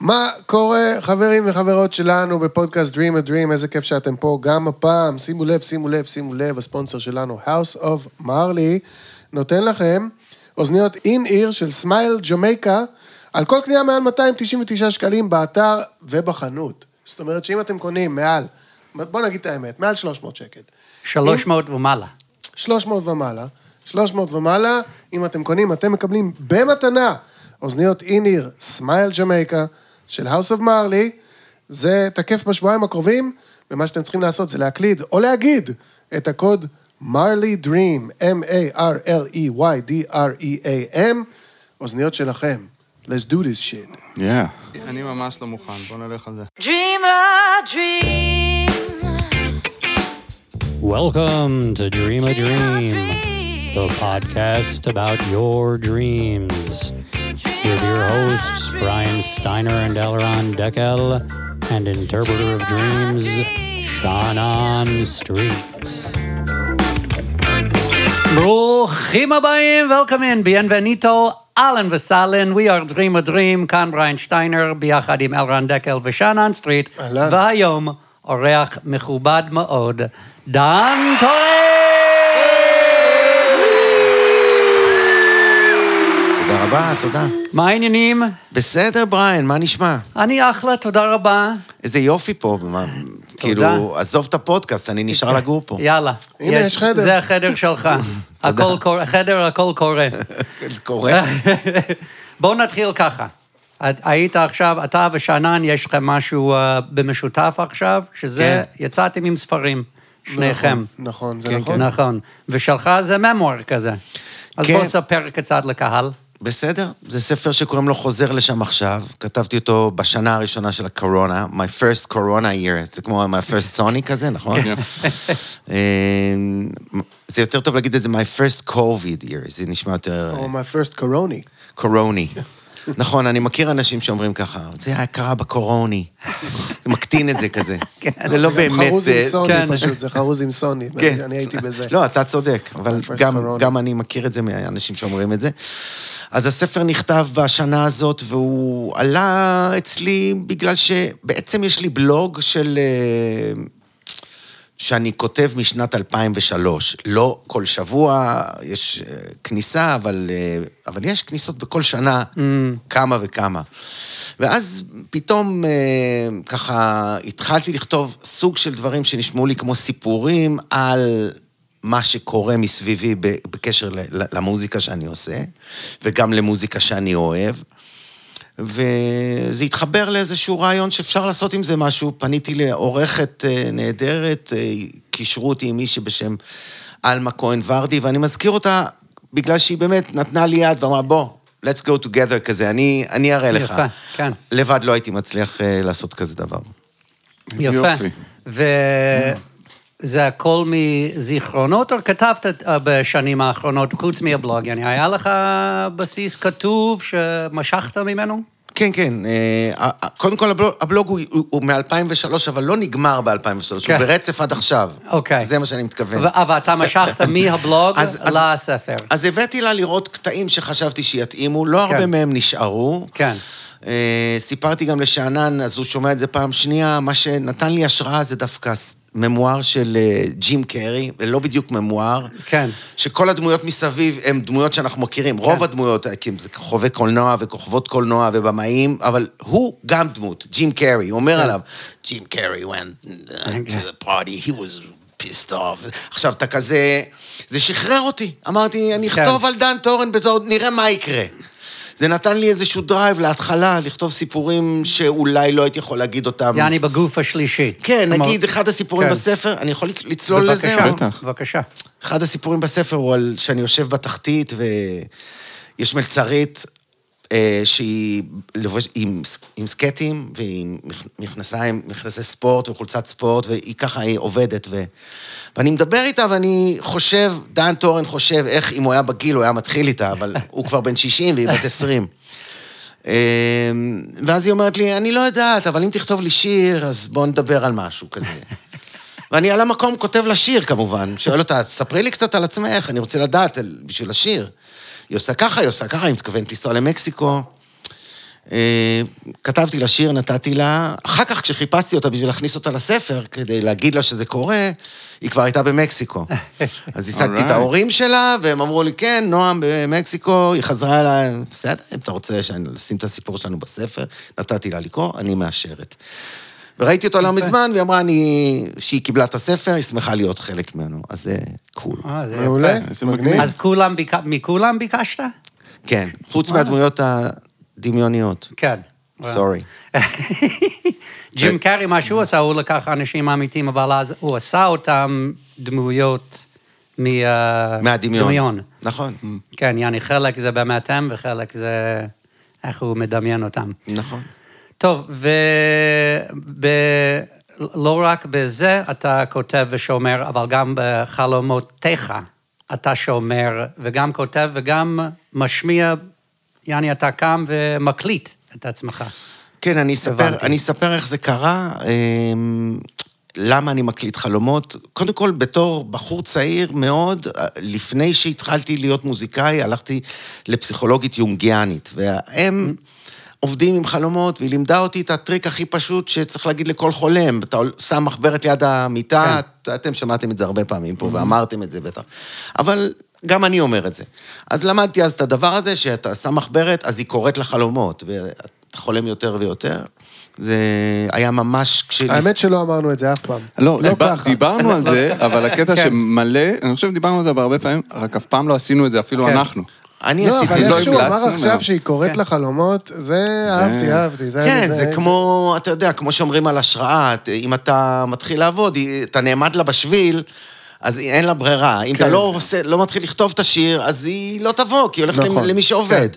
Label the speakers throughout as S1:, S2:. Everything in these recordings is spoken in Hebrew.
S1: מה קורה, חברים וחברות שלנו בפודקאסט Dream a Dream, איזה כיף שאתם פה גם הפעם. שימו לב, שימו לב, שימו לב, הספונסר שלנו, House of Marley, נותן לכם אוזניות אין-איר של סמייל ג'מייקה, על כל קנייה מעל 299 שקלים באתר ובחנות. זאת אומרת שאם אתם קונים מעל, בוא נגיד את האמת, מעל 300 שקל.
S2: 300 ומעלה.
S1: 300 ומעלה, 300 ומעלה, אם אתם קונים, אתם מקבלים במתנה אוזניות אין-איר סמייל ג'מייקה של House of Marley, זה תקף בשבועיים הקרובים, ומה שאתם צריכים לעשות זה להקליד או להגיד את הקוד מרלי דרים, M-A-R-L-E-Y-D-R-E-A-M, אוזניות שלכם. Let's do this shit.
S3: Yeah.
S4: אני ממש לא מוכן, בוא נלך על זה.
S5: Dream a dream.
S2: Welcome to Dream a
S5: Dream a
S2: Dream,
S5: dream.
S2: the podcast about your dreams. With your hosts, Brian Steiner and Elron Deckel, and interpreter of dreams, Shannon Street. ברוכים הבאים, welcome in, bienvenido, אהלן וסהלן, we are Dream a Dream, כאן בריין שטיינר, ביחד עם אלרן דקל ושאנן סטריט,
S1: אהלן.
S2: והיום אורח מכובד מאוד, דן טורן!
S6: רבה, תודה.
S2: מה העניינים?
S6: בסדר, בריין, מה נשמע?
S2: אני אחלה, תודה רבה.
S6: איזה יופי פה, מה, כאילו, עזוב את הפודקאסט, אני נשאר לגור פה.
S2: יאללה.
S1: הנה, יש חדר.
S2: זה החדר שלך. הכל קורה, חדר, הכל קורה.
S6: קורה.
S2: בואו נתחיל ככה. היית עכשיו, אתה ושאנן, יש לכם משהו אה, במשותף עכשיו, שזה,
S6: כן.
S2: יצאתם עם ספרים, שניכם.
S1: נכון, נכון, זה
S6: כן,
S1: נכון.
S2: נכון. ושלך זה ממואר כזה. אז
S6: כן.
S2: בוא ספר קצת לקהל.
S6: בסדר, זה ספר שקוראים לו חוזר לשם עכשיו. כתבתי אותו בשנה הראשונה של הקורונה, My first corona year, זה כמו my first sony כזה, נכון?
S2: כן.
S6: אה, זה יותר טוב להגיד את זה my first covid year, זה נשמע יותר...
S1: או my first coroni.
S6: קורוני. נכון, אני מכיר אנשים שאומרים ככה, זה היה קרה בקורוני. זה מקטין את זה כזה.
S2: כן.
S6: זה לא באמת...
S1: חרוז עם
S6: אה,
S1: סוני
S2: כן.
S1: פשוט, זה חרוז עם סוני.
S6: כן.
S1: אני הייתי בזה.
S6: לא, אתה צודק, אבל גם, אני מכיר את זה מאנשים שאומרים את זה. אז הספר נכתב בשנה הזאת, והוא עלה אצלי בגלל שבעצם יש לי בלוג של... שאני כותב משנת 2003. לא כל שבוע יש אה, כניסה, אבל, אה, אבל יש כניסות בכל שנה, כמה וכמה. ואז פתאום אה, ככה התחלתי לכתוב סוג של דברים שנשמעו לי כמו סיפורים על מה שקורה מסביבי בקשר למוזיקה שאני עושה, וגם למוזיקה שאני אוהב. וזה התחבר לאיזשהו רעיון שאפשר לעשות עם זה משהו. פניתי לעורכת אה, נהדרת, אה, קישרו אותי עם מישהי בשם עלמה כהן ורדי, ואני מזכיר אותה בגלל שהיא באמת נתנה לי יד ואמרה, בוא, let's go together כזה, אני, אני אראה לך.
S2: יפה, כן.
S6: לבד לא הייתי מצליח אה, לעשות כזה דבר.
S2: יפה.
S3: יופי.
S2: וזה הכל מזיכרונות, או כתבת אה, בשנים האחרונות, חוץ מהבלוג? יעני, היה לך בסיס כתוב שמשכת ממנו?
S6: כן, כן. אה, קודם כל, הבלוג, הוא, הוא, הוא מ-2003, אבל לא נגמר ב-2003,
S2: כן.
S6: הוא ברצף עד עכשיו.
S2: אוקיי.
S6: זה מה שאני מתכוון.
S2: אבל אתה משכת מהבלוג
S6: אז- אז-
S2: לספר.
S6: אז הבאתי לה לראות קטעים שחשבתי שיתאימו, לא הרבה
S2: כן.
S6: מהם נשארו.
S2: כן.
S6: אה, סיפרתי גם לשאנן, אז הוא שומע את זה פעם שנייה, מה שנתן לי השראה זה דווקא ממואר של אה, ג'ים קרי, ולא בדיוק ממואר.
S2: כן.
S6: שכל הדמויות מסביב הן דמויות שאנחנו מכירים. רוב הדמויות, אה, כי זה חובבי קולנוע וכוכבות קולנוע ובמאים, אבל הוא גם דמות, ג'ים קרי, הוא אומר עליו, Jim Carrey went uh, to the party, he was pissed off. עכשיו, אתה כזה... זה שחרר אותי. אמרתי, אני
S2: כן.
S6: אכתוב על דן טורן בתור, נראה מה יקרה. זה נתן לי איזשהו drive להתחלה, לכתוב סיפורים שאולי לא הייתי יכול להגיד אותם.
S2: יעני בגוף השלישי.
S6: כן,
S2: כלומר-
S6: נגיד, אחד הסיפורים
S2: כן.
S6: בספר, אני יכול לצלול לזה?
S2: בבקשה,
S3: בטח.
S2: בבקשה.
S6: אחד הסיפורים בספר הוא על שאני יושב בתחתית ויש מלצרית שהיא לבוש, עם, עם סקטים ועם מכ- מכנסיים, מכנסי ספורט וחולצת ספורט, והיא ככה, היא עובדת. ו... ואני מדבר איתה ואני חושב, דן טורן חושב איך אם הוא היה בגיל הוא היה מתחיל איתה, אבל הוא כבר בן 60 והיא בת 20. אה, ואז היא אומרת לי, אני לא יודעת, אבל אם תכתוב לי שיר, אז בוא נדבר על משהו כזה. ואני על המקום כותב לה שיר, כמובן. שואל אותה, ספרי לי קצת על עצמך, אני רוצה לדעת בשביל השיר. היא עושה ככה, היא עושה ככה, היא מתכוונת לנסוע למקסיקו. אה, כתבתי לה שיר, נתתי לה, אחר כך כשחיפשתי אותה בשביל להכניס אותה לספר, כדי להגיד לה שזה קורה, היא כבר הייתה במקסיקו. אז השגתי את. ההורים שלה, והם אמרו לי, כן, נועם במקסיקו, היא חזרה אליי, בסדר, אם אתה רוצה שנשים את הסיפור שלנו בספר, נתתי לה לקרוא, אני מאשרת. וראיתי אותה לא מזמן, והיא אמרה אני, שהיא קיבלה את הספר, היא שמחה להיות חלק ממנו, אז זה קול.
S2: אה, זה
S1: מעולה,
S2: יפה.
S4: איזה
S1: מגניב.
S4: מגניב.
S2: אז כולם, ביק- מכולם ביקשת?
S6: כן, חוץ מהדמויות הדמיוניות.
S2: כן.
S6: סורי.
S2: ג'ים קארי, מה שהוא עשה, הוא לקח אנשים אמיתיים, אבל אז הוא עשה אותם דמויות מה-
S6: מהדמיון.
S2: דמיון.
S6: נכון,
S2: כן, יעני, חלק זה באמת הם, וחלק זה איך הוא מדמיין אותם.
S6: נכון.
S2: טוב, ולא רק בזה אתה כותב ושומר, אבל גם בחלומותיך אתה שומר, וגם כותב וגם משמיע, יעני, אתה קם ומקליט את עצמך.
S6: כן, אני אספר. אני אספר איך זה קרה, אמ, למה אני מקליט חלומות. קודם כל, בתור בחור צעיר מאוד, לפני שהתחלתי להיות מוזיקאי, הלכתי לפסיכולוגית יונגיאנית, והם עובדים עם חלומות, והיא לימדה אותי את הטריק הכי פשוט שצריך להגיד לכל חולם. אתה שם מחברת ליד המיטה,
S2: כן.
S6: אתם שמעתם את זה הרבה פעמים פה, ואמרתם את זה בטח. אבל גם אני אומר את זה. אז למדתי אז את הדבר הזה, שאתה שם מחברת, אז היא קוראת לחלומות, ואתה חולם יותר ויותר. זה היה ממש כש...
S1: האמת שלא אמרנו את זה אף פעם.
S4: לא, דיבר-
S1: ככה.
S4: דיברנו על זה, אבל הקטע
S2: כן.
S4: שמלא, אני חושב שדיברנו על זה בהרבה פעמים, רק אף פעם לא עשינו את זה, אפילו
S2: כן.
S4: אנחנו.
S6: אני
S1: לא,
S6: עשיתי...
S1: אבל
S4: לא
S1: איך שהוא
S4: המלצנו
S1: אמר עכשיו. שהיא קוראת
S2: כן.
S1: לחלומות, זה אהבתי, אהבתי. זה-
S6: כן, זה כמו, אתה יודע, כמו שאומרים על השראה, אם אתה מתחיל לעבוד, אתה נעמד לה בשביל, אז אין לה ברירה. אם אתה
S1: כן.
S6: לא, עושה, לא מתחיל לכתוב את השיר, אז היא לא תבוא, כי היא הולכת
S1: נכון,
S6: למי שעובד.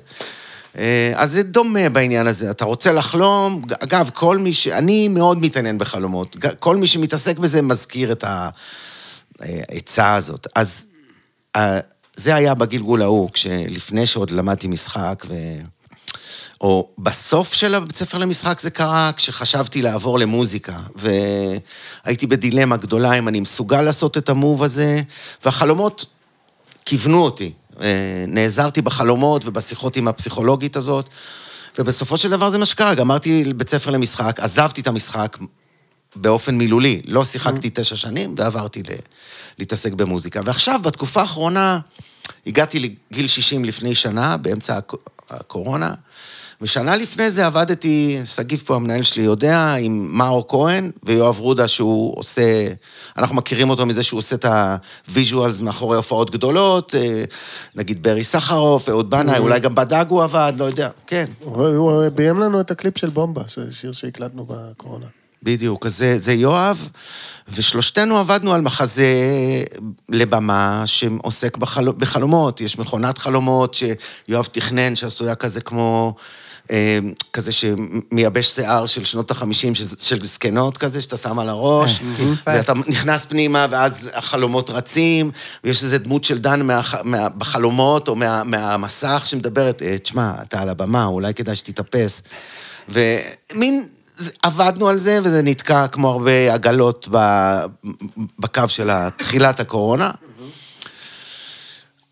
S6: אה, אז זה דומה בעניין הזה. אתה רוצה לחלום, אגב, כל מי ש... אני מאוד מתעניין בחלומות. כל מי שמתעסק בזה מזכיר את העצה הזאת. אז אה, זה היה בגלגול ההוא, כשלפני שעוד למדתי משחק, ו... או בסוף של הבית ספר למשחק זה קרה כשחשבתי לעבור למוזיקה, והייתי בדילמה גדולה אם אני מסוגל לעשות את המוב הזה, והחלומות כיוונו אותי. אה, נעזרתי בחלומות ובשיחות עם הפסיכולוגית הזאת, ובסופו של דבר זה מה שקרה, גמרתי בית ספר למשחק, עזבתי את המשחק באופן מילולי, לא שיחקתי תשע שנים ועברתי ל... להתעסק במוזיקה. ועכשיו, בתקופה האחרונה, הגעתי לגיל 60 לפני שנה, באמצע הק- הקורונה, ושנה לפני זה עבדתי, שגיב פה המנהל שלי יודע, עם מאור כהן ויואב רודה שהוא עושה, אנחנו מכירים אותו מזה שהוא עושה את ה visuals מאחורי הופעות גדולות, אה, נגיד ברי סחרוף, אהוד בנאי, אולי גם בדג הוא עבד, לא יודע, כן.
S1: הוא ביים לנו את הקליפ של בומבה, שיר שהקלטנו בקורונה.
S6: בדיוק, אז זה, זה יואב, ושלושתנו עבדנו על מחזה לבמה שעוסק בחל... בחלומות. יש מכונת חלומות שיואב תכנן, שעשויה כזה כמו... אה, כזה שמייבש שיער של שנות החמישים, של, של זקנות כזה, שאתה שם על הראש, ואתה נכנס פנימה, ואז החלומות רצים, ויש איזו דמות של דן מה, מה, בחלומות, או מה, מהמסך, שמדברת, "אה, תשמע, אתה על הבמה, אולי כדאי שתתאפס. ומין, עבדנו על זה, וזה נתקע כמו הרבה עגלות ב- בקו של תחילת הקורונה.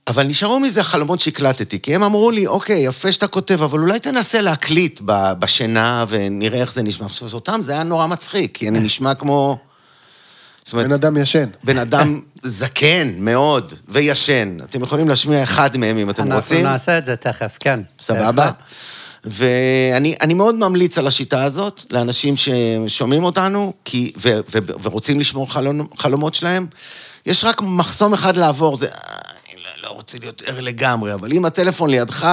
S6: אבל נשארו מזה החלומות שהקלטתי, כי הם אמרו לי, אוקיי, יפה שאתה כותב, אבל אולי תנסה להקליט ב- בשינה ונראה איך זה נשמע. עכשיו, אותם זה היה נורא מצחיק, כי אני נשמע כמו... זאת אומרת,
S1: בן אדם ישן.
S6: בן אדם זקן מאוד וישן. אתם יכולים להשמיע אחד מהם אם אתם רוצים.
S2: אנחנו נעשה את זה תכף, כן.
S6: סבבה? ואני אני מאוד ממליץ על השיטה הזאת לאנשים ששומעים אותנו כי, ו, ו, ורוצים לשמור חלום, חלומות שלהם. יש רק מחסום אחד לעבור, זה... "אה, אני לא, לא רוצה להיות ער לגמרי, אבל אם הטלפון לידך,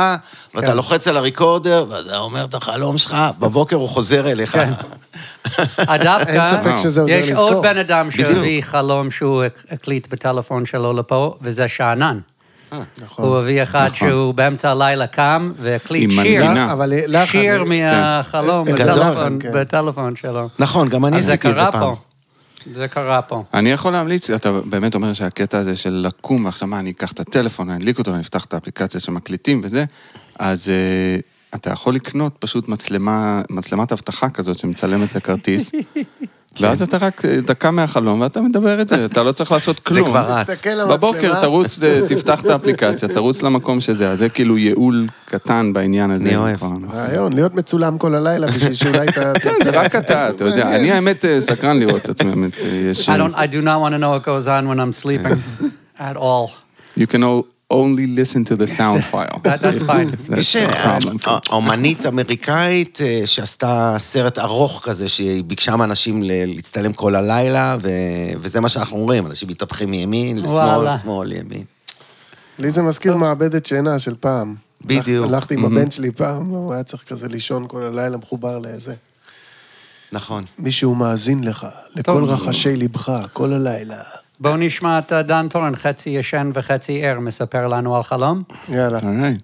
S6: ואתה
S2: כן.
S6: לוחץ על הריקורדר, ואתה אומר את החלום שלך, בבוקר הוא חוזר אליך.
S2: כן. דווקא,
S1: אין ספק שזה עוזר
S2: יש
S1: לזכור.
S2: עוד בן אדם. שהביא חלום שהוא הקליט בטלפון שלו לפה, וזה שאנן.
S1: נכון.
S2: הוא הביא אחד
S4: נכון.
S2: שהוא באמצע הלילה קם והקליט שיר. שיר מהחלום
S1: גדול,
S2: בטלפון-
S1: כן.
S2: בטלפון שלו.
S6: נכון, גם אני עשיתי את זה פעם.
S2: זה קרה פה.
S4: אני יכול להמליץ, אתה באמת אומר שהקטע הזה של לקום, ועכשיו מה, אני אקח את הטלפון, אני אדליק אותו, אני אפתח את האפליקציה שמקליטים וזה, אז uh, אתה יכול לקנות פשוט מצלמה, מצלמת אבטחה כזאת שמצלמת לכרטיס, ואז אתה רק אה, דקה מהחלום ואתה מדבר את זה, אתה לא צריך לעשות כלום.
S6: כבר רץ.
S4: בבוקר תרוץ, תפתח את האפליקציה, תרוץ למקום שזה, אז זה כאילו ייעול קטן בעניין הזה.
S6: אני אוהב.
S4: נכון.
S1: רעיון, להיות מצולם כל הלילה בשביל שאולי אתה...
S4: כן, זה רק אתה, אתה יודע. אני האמת אה, סקרן לראות את עצמי, האמת. אה, יש...
S2: I don't. I do not want to know what goes on when I'm sleeping at all.
S4: You can o- only listen to the sound file.
S2: That, that's fine.
S4: That's
S6: יש
S4: the problem.
S6: אה, אומנית אמריקאית אה, שעשתה סרט ארוך כזה, שהיא ביקשה מאנשים להצטלם כל הלילה, וזה מה שאנחנו רואים, אנשים מתהפכים מימין לשמאל. שמאל, ימין.
S1: לי זה מזכיר מעבדת שינה של פעם.
S6: בדיוק.
S1: הלכ- הלכתי עם הבן שלי פעם, הוא היה צריך כזה לישון כל הלילה מחובר לזה.
S6: נכון.
S1: מישהו מאזין לך, לכל. רחשי ליבך, כל הלילה.
S2: בואו נשמע את אה, דן טורן, חצי ישן וחצי ער, מספר לנו על חלום.
S1: יאללה.
S4: Alright.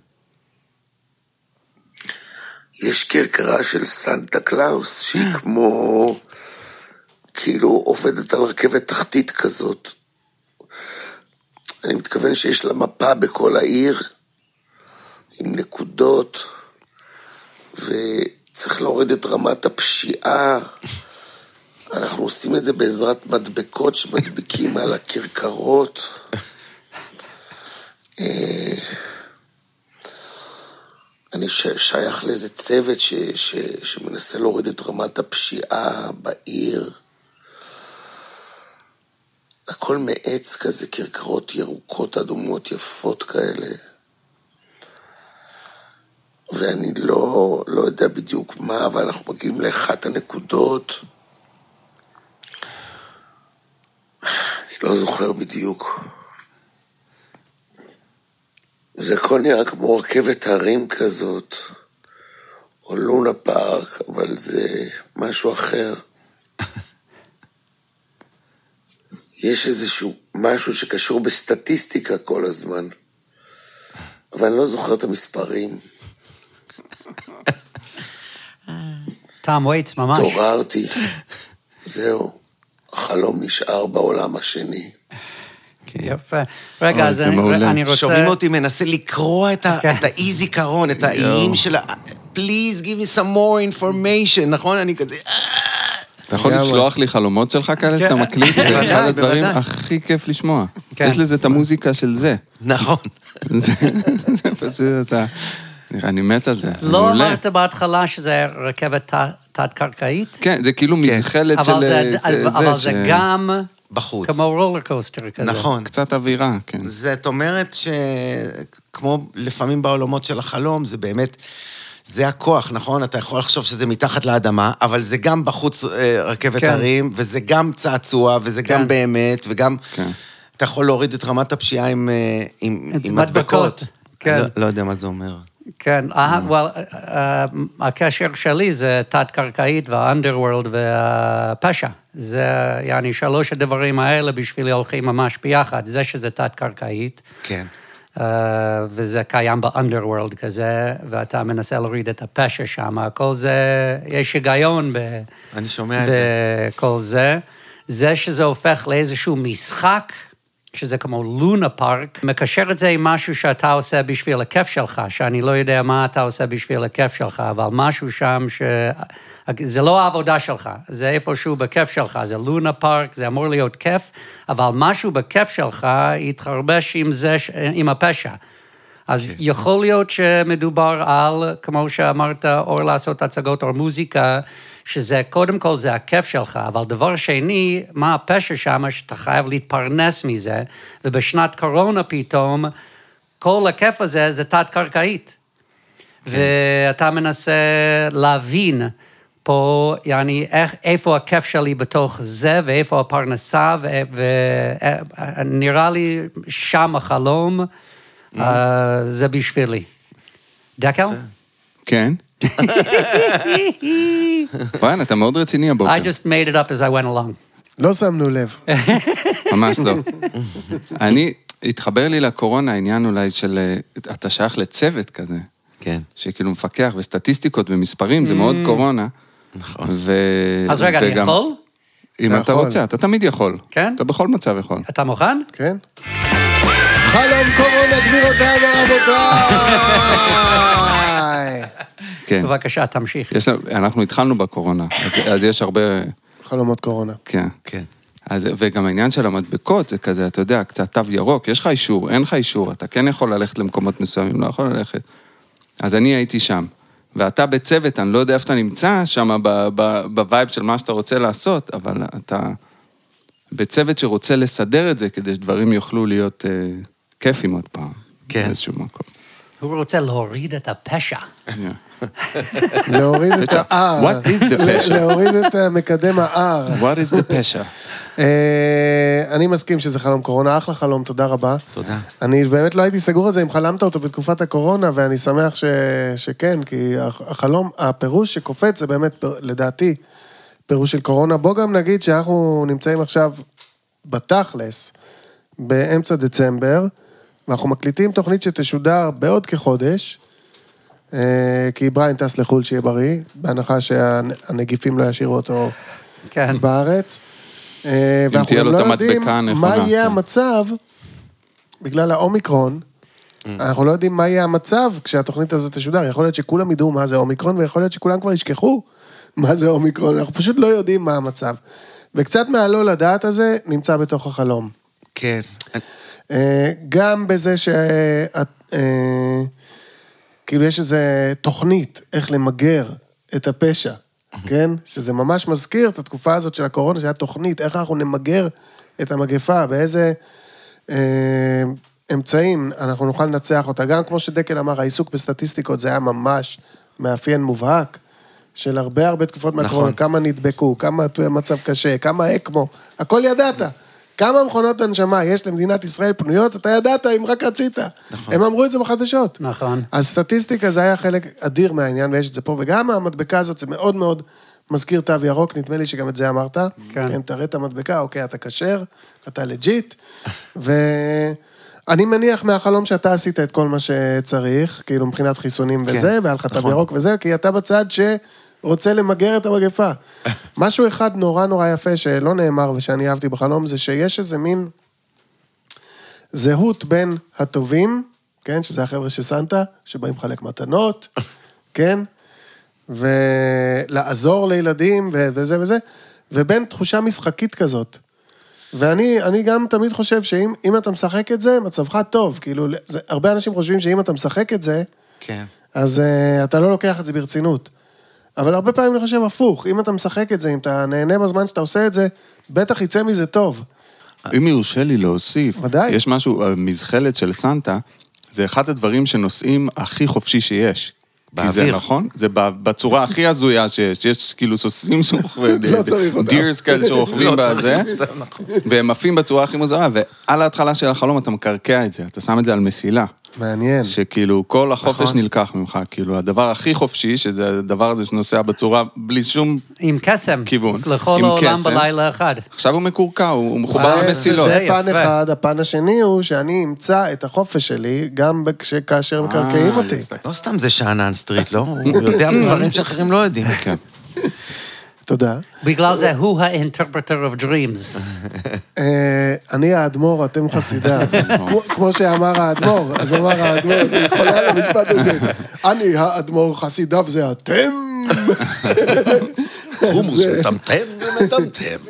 S3: יש כרכרה של סנטה קלאוס, שהיא כמו... כאילו עובדת על רכבת תחתית כזאת. אני מתכוון שיש לה מפה בכל העיר, עם נקודות, וצריך להוריד את רמת הפשיעה. אנחנו עושים את זה בעזרת מדבקות שמדביקים על הכרכרות. אה, אני שייך לאיזה צוות ש, ש, שמנסה להוריד את רמת הפשיעה בעיר. הכל מעץ כזה, כרכרות ירוקות, אדומות, יפות כאלה. ואני לא, לא יודע בדיוק מה, אבל אנחנו מגיעים לאחת הנקודות. לא זוכר בדיוק. זה הכל נראה כמו רכבת הרים כזאת, או לונה פארק, אבל זה משהו אחר. יש איזשהו משהו שקשור בסטטיסטיקה כל הזמן, אבל אני לא זוכר את המספרים.
S2: טום וייטס, ממש.
S3: התעוררתי, זהו, החלום נשאר בעולם השני.
S2: יפה. רגע, אז
S4: זה
S2: אני-. אני רוצה...
S6: שומעים אותי מנסה לקרוא את ה-
S2: כן.
S6: את האי זיכרון, את האיים של ה... Please give me some more information, נכון? אני כזה...
S4: אתה יכול. לשלוח לי חלומות שלך כאלה שאתה
S2: כן.
S4: מקליט? זה אחד הדברים. הכי כיף לשמוע.
S2: כן.
S4: יש לזה את המוזיקה של זה.
S6: נכון.
S4: זה זה פשוט, אתה... אני מת על זה.
S2: לא. אמרת בהתחלה שזה רכבת תת-קרקעית?
S4: כן, זה כאילו מזחלת של...
S2: אבל זה-
S4: זה-
S2: אבל זה גם
S6: בחוץ.
S2: כמו רולר קוסטר כזה.
S6: נכון.
S4: קצת אווירה, כן.
S6: זאת אומרת שכמו לפעמים בעולמות של החלום, זה באמת, זה הכוח, נכון? אתה יכול לחשוב שזה מתחת לאדמה, אבל זה גם בחוץ אה, רכבת
S2: כן.
S6: הרים, וזה גם צעצוע, וזה
S2: כן.
S6: גם באמת, וגם...
S4: כן.
S6: אתה יכול להוריד את רמת הפשיעה עם, אה, עם,
S2: עם
S6: עם
S2: מדבקות,
S6: מדבקות.
S2: כן.
S6: לא, לא יודע מה זה אומר.
S2: כן, אה, well, אה, הקשר שלי זה תת-קרקעית והאנדרוורלד והפשע. זה, יעני, שלוש הדברים האלה בשבילי הולכים ממש ביחד. זה שזה תת-קרקעית,
S6: כן.
S2: אה, וזה קיים באנדרוורלד כזה, ואתה מנסה להוריד את הפשע שם, כל זה, יש היגיון ב...
S6: אני שומע את זה.
S2: בכל זה. זה שזה הופך לאיזשהו משחק, שזה כמו לונה פארק, מקשר את זה עם משהו שאתה עושה בשביל הכיף שלך, שאני לא יודע מה אתה עושה בשביל הכיף שלך, אבל משהו שם ש... זה לא העבודה שלך, זה איפשהו בכיף שלך, זה לונה פארק, זה אמור להיות כיף, אבל משהו בכיף שלך יתחרבש עם זה, עם הפשע. אז
S6: כן.
S2: יכול להיות שמדובר על, כמו שאמרת, או לעשות הצגות או מוזיקה, שזה, קודם כל זה הכיף שלך, אבל דבר שני, מה הפשע שם, שאתה חייב להתפרנס מזה, ובשנת קורונה פתאום, כל הכיף הזה זה תת-קרקעית. ואתה מנסה להבין פה, יעני, איך, איפה הכיף שלי בתוך זה, ואיפה הפרנסה, ונראה לי שם החלום, אה, זה בשבילי. דקל?
S4: כן. בריין, אתה מאוד רציני הבוקר.
S2: I just made it up as I went along.
S1: לא שמנו לב.
S4: ממש לא. אני, התחבר לי לקורונה העניין אולי של, אה, אתה שייך לצוות כזה,
S6: כן.
S4: שכאילו מפקח וסטטיסטיקות ומספרים, זה מאוד קורונה. נכון. ו...
S2: אז רגע, אני יכול?
S4: אם
S1: אתה.
S4: רוצה, אתה תמיד יכול.
S2: כן?
S4: אתה בכל מצב יכול.
S2: אתה מוכן?
S1: כן? חלום קורונה, גבירותיי ורבותיי!
S4: כן.
S2: בבקשה, תמשיך.
S4: יש אנחנו התחלנו בקורונה, אז, אז יש הרבה...
S1: חלומות קורונה.
S4: כן.
S6: כן.
S4: אז, וגם העניין של המדבקות זה כזה, אתה יודע, קצת תו ירוק, יש לך אישור, אין לך אישור, אתה כן יכול ללכת למקומות מסוימים, לא יכול ללכת. אז אני הייתי שם. ואתה בצוות, אני לא יודע איפה אתה נמצא שם בווייב של מה שאתה רוצה לעשות, אבל אתה בצוות שרוצה לסדר את זה כדי שדברים יוכלו להיות אה, כיפים עוד פעם.
S6: כן.
S4: באיזשהו מקום.
S2: הוא רוצה להוריד את הפשע.
S1: להוריד את. ה-R.
S4: What is the pressure?
S1: להוריד את אה, מקדם ה-R.
S4: What is the פשע?
S1: אה, אני מסכים שזה חלום קורונה, אחלה חלום, תודה רבה.
S6: תודה.
S1: אני באמת לא הייתי סגור על זה אם חלמת אותו בתקופת הקורונה, ואני שמח ש... שכן, כי הח- החלום, הפירוש שקופץ זה באמת, לדעתי, פירוש של קורונה. בוא גם נגיד שאנחנו נמצאים עכשיו בתכלס, באמצע דצמבר, ואנחנו מקליטים תוכנית שתשודר בעוד כחודש, אה, כי בריין טס לחו"ל שיהיה בריא, בהנחה שהנגיפים לא ישאירו אותו
S2: כן.
S1: בארץ. אה, ואנחנו
S4: תהיה
S1: גם לא יודעים מה יהיה
S4: כן.
S1: המצב, בגלל האומיקרון, אנחנו לא יודעים מה יהיה המצב כשהתוכנית הזאת תשודר. יכול להיות שכולם ידעו מה זה אומיקרון, ויכול להיות שכולם כבר ישכחו מה זה אומיקרון, אנחנו פשוט לא יודעים מה המצב. וקצת מהלא לדעת הזה נמצא בתוך החלום.
S6: כן.
S1: אה, גם בזה ש... אה, כאילו יש איזו תוכנית איך למגר את הפשע, כן? שזה ממש מזכיר את התקופה הזאת של הקורונה, שהיה תוכנית, איך אנחנו נמגר את המגפה, באיזה אה, אמצעים אנחנו נוכל לנצח אותה. גם כמו שדקל אמר, העיסוק בסטטיסטיקות זה היה ממש מאפיין מובהק. של הרבה הרבה תקופות מהקורונה,
S6: נכון.
S1: כמה נדבקו, כמה מצב קשה, כמה אקמו, הכל ידעת. כמה מכונות הנשמה יש למדינת ישראל פנויות, אתה ידעת אם רק רצית. נכון. הם אמרו את זה בחדשות.
S2: נכון.
S1: אז סטטיסטיקה זה היה חלק אדיר מהעניין, ויש את זה פה, וגם המדבקה הזאת, זה מאוד מאוד מזכיר תו ירוק, נדמה לי שגם את זה אמרת.
S2: כן.
S1: כן, תראה את המדבקה, אוקיי, אתה כשר, אתה legit, ואני מניח מהחלום שאתה עשית את כל מה שצריך, כאילו מבחינת חיסונים
S6: כן,
S1: וזה, והיה לך תו
S6: נכון.
S1: ירוק וזה, כי אתה בצד שרוצה למגר את המגפה. משהו אחד נורא נורא יפה שלא נאמר ושאני אהבתי בחלום, זה שיש איזה מין זהות בין הטובים, כן, שזה החבר'ה של סנטה, שבאים לחלק מתנות, כן, ולעזור לילדים ו- וזה וזה, ובין תחושה משחקית כזאת. ואני אני גם תמיד חושב שאם אם אתה משחק את זה, מצבך טוב. כאילו, זה, הרבה אנשים חושבים שאם אתה משחק את זה,
S6: כן.
S1: אז uh, אתה לא לוקח את זה ברצינות. אבל הרבה פעמים אני חושב הפוך, אם אתה משחק את זה, אם אתה נהנה בזמן שאתה עושה את זה, בטח יצא מזה טוב.
S4: אם יורשה לי להוסיף,
S1: ודאי.
S4: יש משהו, המזחלת של סנטה, זה אחד הדברים שנוסעים הכי חופשי שיש. כי זה
S6: באוויר.
S4: נכון, זה ב- בצורה הכי הזויה שיש, יש כאילו סוסים שרוכבים,
S1: לא צריך אותם.
S4: דירס כאלה שרוכבים
S6: לא צריך
S4: בזה,
S6: נכון.
S4: והם עפים בצורה הכי מוזרה, ועל ההתחלה של החלום אתה מקרקע את זה, אתה שם את זה על מסילה.
S1: מעניין.
S4: שכאילו כל החופש
S6: נכון.
S4: נלקח ממך, כאילו הדבר הכי חופשי, שזה הדבר הזה שנוסע בצורה בלי שום...
S2: עם קסם.
S4: כיוון.
S2: לכל
S4: עם
S2: העולם
S4: קסם.
S2: בלילה אחד.
S4: עכשיו הוא מקורקע, הוא הוא מחובר
S1: זה-
S4: למסילות.
S1: זה
S2: זה
S1: פן
S2: יפה.
S1: אחד, הפן השני הוא שאני אמצא את החופש שלי גם כש- כאשר מקרקעים אותי.
S6: לא סתם זה שאנן סטריט, לא? הוא יודע דברים שאחרים לא יודעים.
S1: תודה.
S2: בגלל זה הוא ה-interpreter of dreams.
S1: אה, אני האדמו"ר, אתם חסידיו. כמו- שאמר האדמו"ר, אז אמר האדמו"ר, אני חולה על המשפט הזה. אני האדמו"ר, חסידיו זה אתם.
S6: חומוס מטמטם ומטמטם.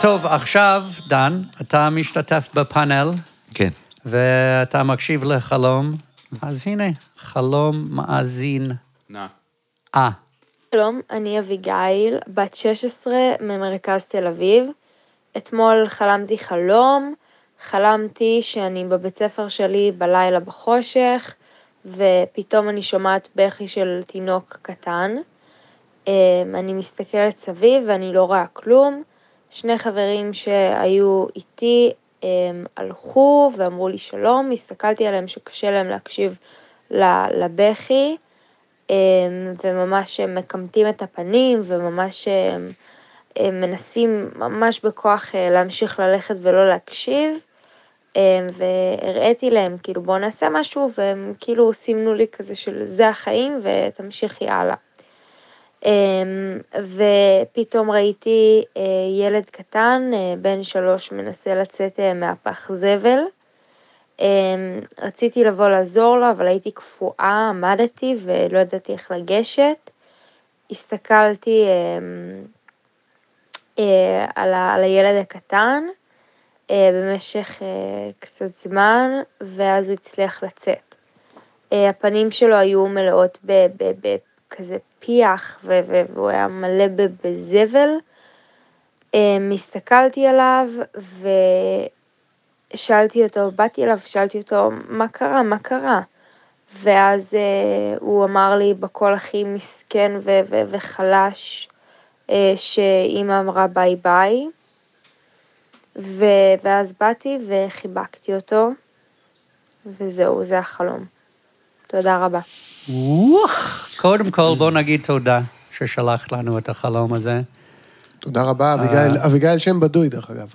S2: טוב, עכשיו, דן, אתה משתתף בפאנל,
S6: כן.
S2: ואתה מקשיב לחלום, אז הנה, חלום מאזין.
S4: נא.
S2: אה,
S7: שלום, אני אביגיל, בת 16 ממרכז תל אביב. אתמול חלמתי חלום, חלמתי שאני בבית ספר שלי בלילה בחושך, ופתאום אני שומעת בכי של תינוק קטן. אמ, אני מסתכלת סביב ואני לא רואה כלום. שני חברים שהיו איתי אמ, הלכו ואמרו לי שלום, הסתכלתי עליהם שקשה להם להקשיב לבכי. אמ, וממש הם מקמטים את הפנים וממש הם, הם מנסים ממש בכוח אה, להמשיך ללכת ולא להקשיב. אמ, והראיתי להם כאילו בואו נעשה משהו והם כאילו סימנו לי כזה של זה החיים ותמשיכי הלאה. אמ, ופתאום ראיתי אה, ילד קטן, אה, בן שלוש, מנסה לצאת אה, מהפח זבל. אמ, רציתי לבוא לעזור לו, אבל הייתי קפואה, עמדתי ולא ידעתי איך לגשת. הסתכלתי אה, אה, על, הילד הקטן אה, במשך אה, קצת זמן, ואז הוא הצליח לצאת. הפנים שלו היו מלאות בכזה פיח, ו- ו- והוא היה מלא בזבל. אה, הסתכלתי עליו, ושאלתי אותו, באתי אליו, שאלתי אותו, מה קרה, מה קרה? ואז אה, הוא אמר לי בקול הכי מסכן ו- ו- וחלש, אה, שאימא אמרה ביי ביי. ו- ואז באתי וחיבקתי אותו, וזהו, זה החלום. תודה רבה.
S2: קודם כל, בוא נגיד תודה ששלחת לנו את החלום הזה.
S1: תודה רבה, אביגיל, אביגיל שם בדוי, דרך אגב.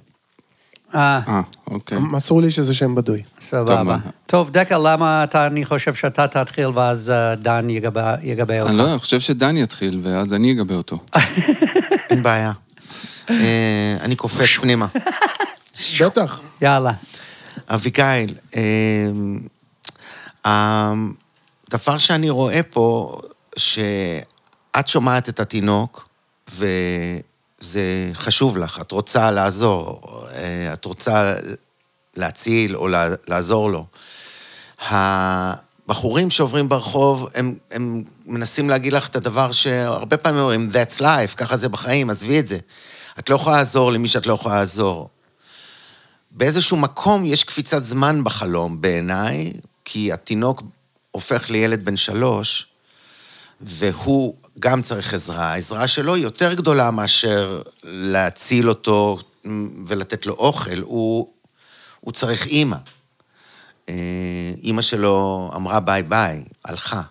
S2: אה,
S4: אה, אוקיי.
S1: מסרו לי שזה שם בדוי.
S2: סבבה. טוב, דקה, למה אתה, אני חושב שאתה תתחיל ואז אה, דן יגבה יגבה אותך?
S4: אני לא, אני חושב שדן יתחיל, ואז אני אגבה אותו.
S6: אין בעיה. אה, אני קופץ פנימה.
S1: בטח.
S2: יאללה.
S6: אביגיל, הדבר שאני רואה פה, שאת שומעת את התינוק, וזה חשוב לך, את רוצה לעזור, אה, את רוצה להציל או לעזור לו. הבחורים שעוברים ברחוב, הם, הם מנסים להגיד לך את הדבר שהרבה פעמים אומרים, That's life, ככה זה בחיים, עזבי את זה. את לא יכולה לעזור למי שאת לא יכולה לעזור. באיזשהו מקום יש קפיצת זמן בחלום בעיניי, כי התינוק הופך לילד בן שלוש, והוא גם צריך עזרה. העזרה שלו היא יותר גדולה מאשר להציל אותו ולתת לו אוכל, הוא, הוא צריך אימא. אה, אימא שלו אמרה ביי ביי, הלכה.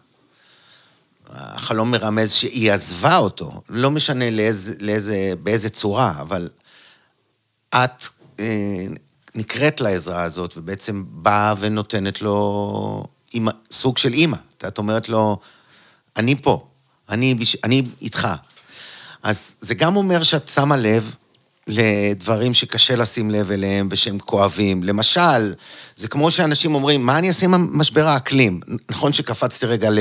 S6: החלום מרמז שהיא עזבה אותו, לא משנה לאיזה, לאיזה, באיזה צורה, אבל את אה, נקראת לעזרה הזאת, ובעצם באה ונותנת לו אימא, סוג של אימא. את אומרת לו, אני פה, אני, אני איתך. אז זה גם אומר שאת שמה לב לדברים שקשה לשים לב אליהם ושהם כואבים. למשל, זה כמו שאנשים אומרים, מה אני אעשה עם משבר האקלים? נכון שקפצתי רגע ל...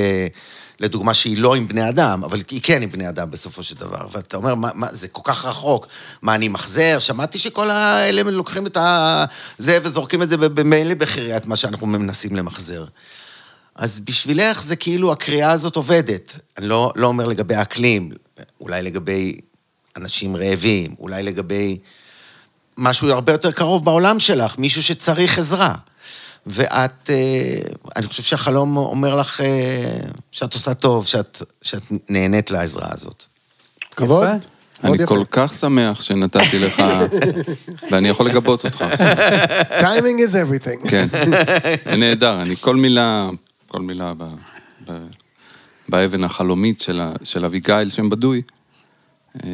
S6: לדוגמה שהיא לא עם בני אדם, אבל היא כן עם בני אדם בסופו של דבר. ואתה אומר, מה, מה, זה כל כך רחוק, מה, אני מחזר? שמעתי שכל האלה לוקחים את ה... זה וזורקים את זה במילא בחיריית מה שאנחנו מנסים למחזר. אז בשבילך זה כאילו הקריאה הזאת עובדת. אני לא, לא אומר לגבי האקלים, אולי לגבי אנשים רעבים, אולי לגבי משהו הרבה יותר קרוב בעולם שלך, מישהו שצריך עזרה. ואת, אה, אני חושב שהחלום אומר לך אה, שאת עושה טוב, שאת, שאת נהנית לעזרה הזאת.
S1: כבוד.
S4: אני. כל כך שמח שנתתי לך, ואני יכול לגבות אותך.
S1: טיימינג is everything.
S4: כן, נהדר, אני כל מילה, כל מילה ב, ב, באבן החלומית של, ה, של אביגיל, שם בדוי, אה,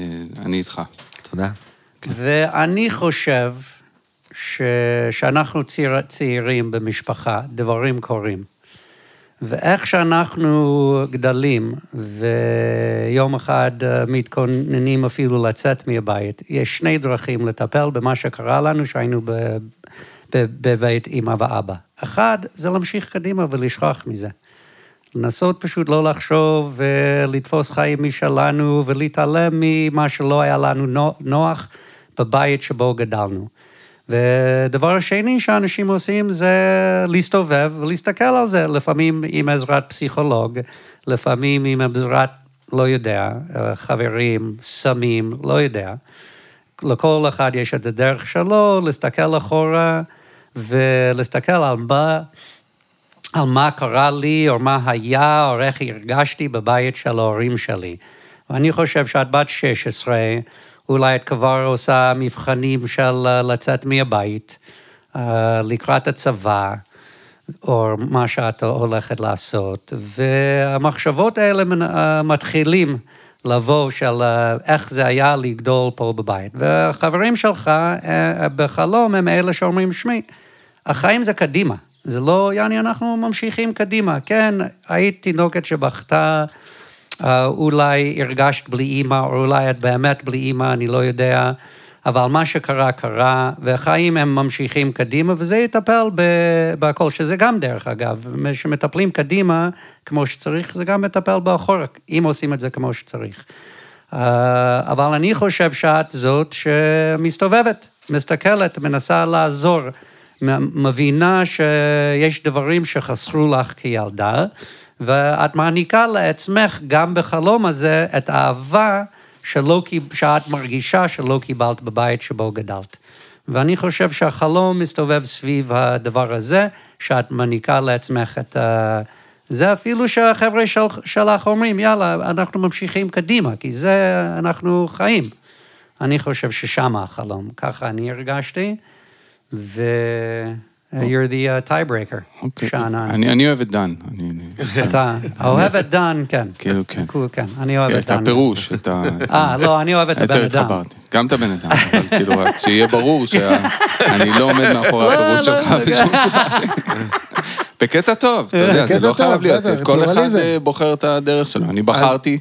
S4: אני איתך.
S6: תודה.
S2: ואני חושב ש... שאנחנו צעיר... צעירים במשפחה, דברים קורים. ואיך שאנחנו גדלים, ויום אחד אה, מתכוננים אפילו לצאת מהבית, יש שני דרכים לטפל במה שקרה לנו שהיינו. בבית אמא ואבא. אחד, זה להמשיך קדימה ולשכוח מזה. לנסות פשוט לא לחשוב ולתפוס חיים משלנו ולהתעלם ממה שלא היה לנו נו- נוח בבית שבו גדלנו. ודבר השני שאנשים עושים זה להסתובב ולהסתכל על זה, לפעמים עם עזרת פסיכולוג, לפעמים עם עזרת, לא יודע, חברים, סמים, לא יודע. לכל אחד יש את הדרך שלו, להסתכל אחורה ולהסתכל על מה, על מה קרה לי, או מה היה, או איך הרגשתי בבית של ההורים שלי. ואני חושב שאת בת 16, אולי את כבר עושה מבחנים של אה, לצאת מהבית, אה, לקראת הצבא, או מה שאת הולכת לעשות, והמחשבות האלה אה, מתחילים לבוא של איך זה היה לגדול פה בבית. והחברים שלך בחלום הם אלה שאומרים, שמי, החיים זה קדימה, זה לא, יעני, אנחנו ממשיכים קדימה. כן, היית תינוקת שבכתה, אה, אולי הרגשת בלי אימא, או אולי את באמת בלי אימא, אני לא יודע, אבל מה שקרה, קרה, והחיים הם ממשיכים קדימה, וזה יטפל בהכל, שזה גם דרך אגב, שמטפלים קדימה כמו שצריך, זה גם מטפל באחורה, אם עושים את זה כמו שצריך. אה, אבל אני חושב שאת זאת שמסתובבת, מסתכלת, מנסה לעזור, מבינה שיש דברים שחסרו לך כילדה, ואת מעניקה לעצמך גם בחלום הזה את האהבה שלא, שאת מרגישה שלא קיבלת בבית שבו גדלת. ואני חושב שהחלום מסתובב סביב הדבר הזה, שאת מעניקה לעצמך את ה... זה אפילו שהחבר'ה של, שלך אומרים, יאללה, אנחנו ממשיכים קדימה, כי זה אנחנו חיים. אני חושב ששם החלום, ככה אני הרגשתי, ו... you're the uh, tiebreaker,
S4: אוקיי.
S2: שאנן.
S4: אני אני אוהב את דן. אני- אני-
S2: אתה אוהב את דן, כן.
S4: כאילו, כן.
S2: כן, אני אוהב את
S4: את
S2: דן.
S4: הפירוש, את ה...
S2: אה, לא, אני אוהב את הבן
S4: יותר
S2: אדם.
S4: התחברתי. גם את הבן אדם, אבל כאילו, רק שיהיה ברור שאני לא עומד מאחורי
S2: לא,
S4: הפירוש
S2: לא,
S4: שלך
S2: לא.
S4: בשום צורה. בקטע טוב, אתה יודע, זה לא חייב להיות, כל אחד. אה, בוחר את הדרך שלו. אני בחרתי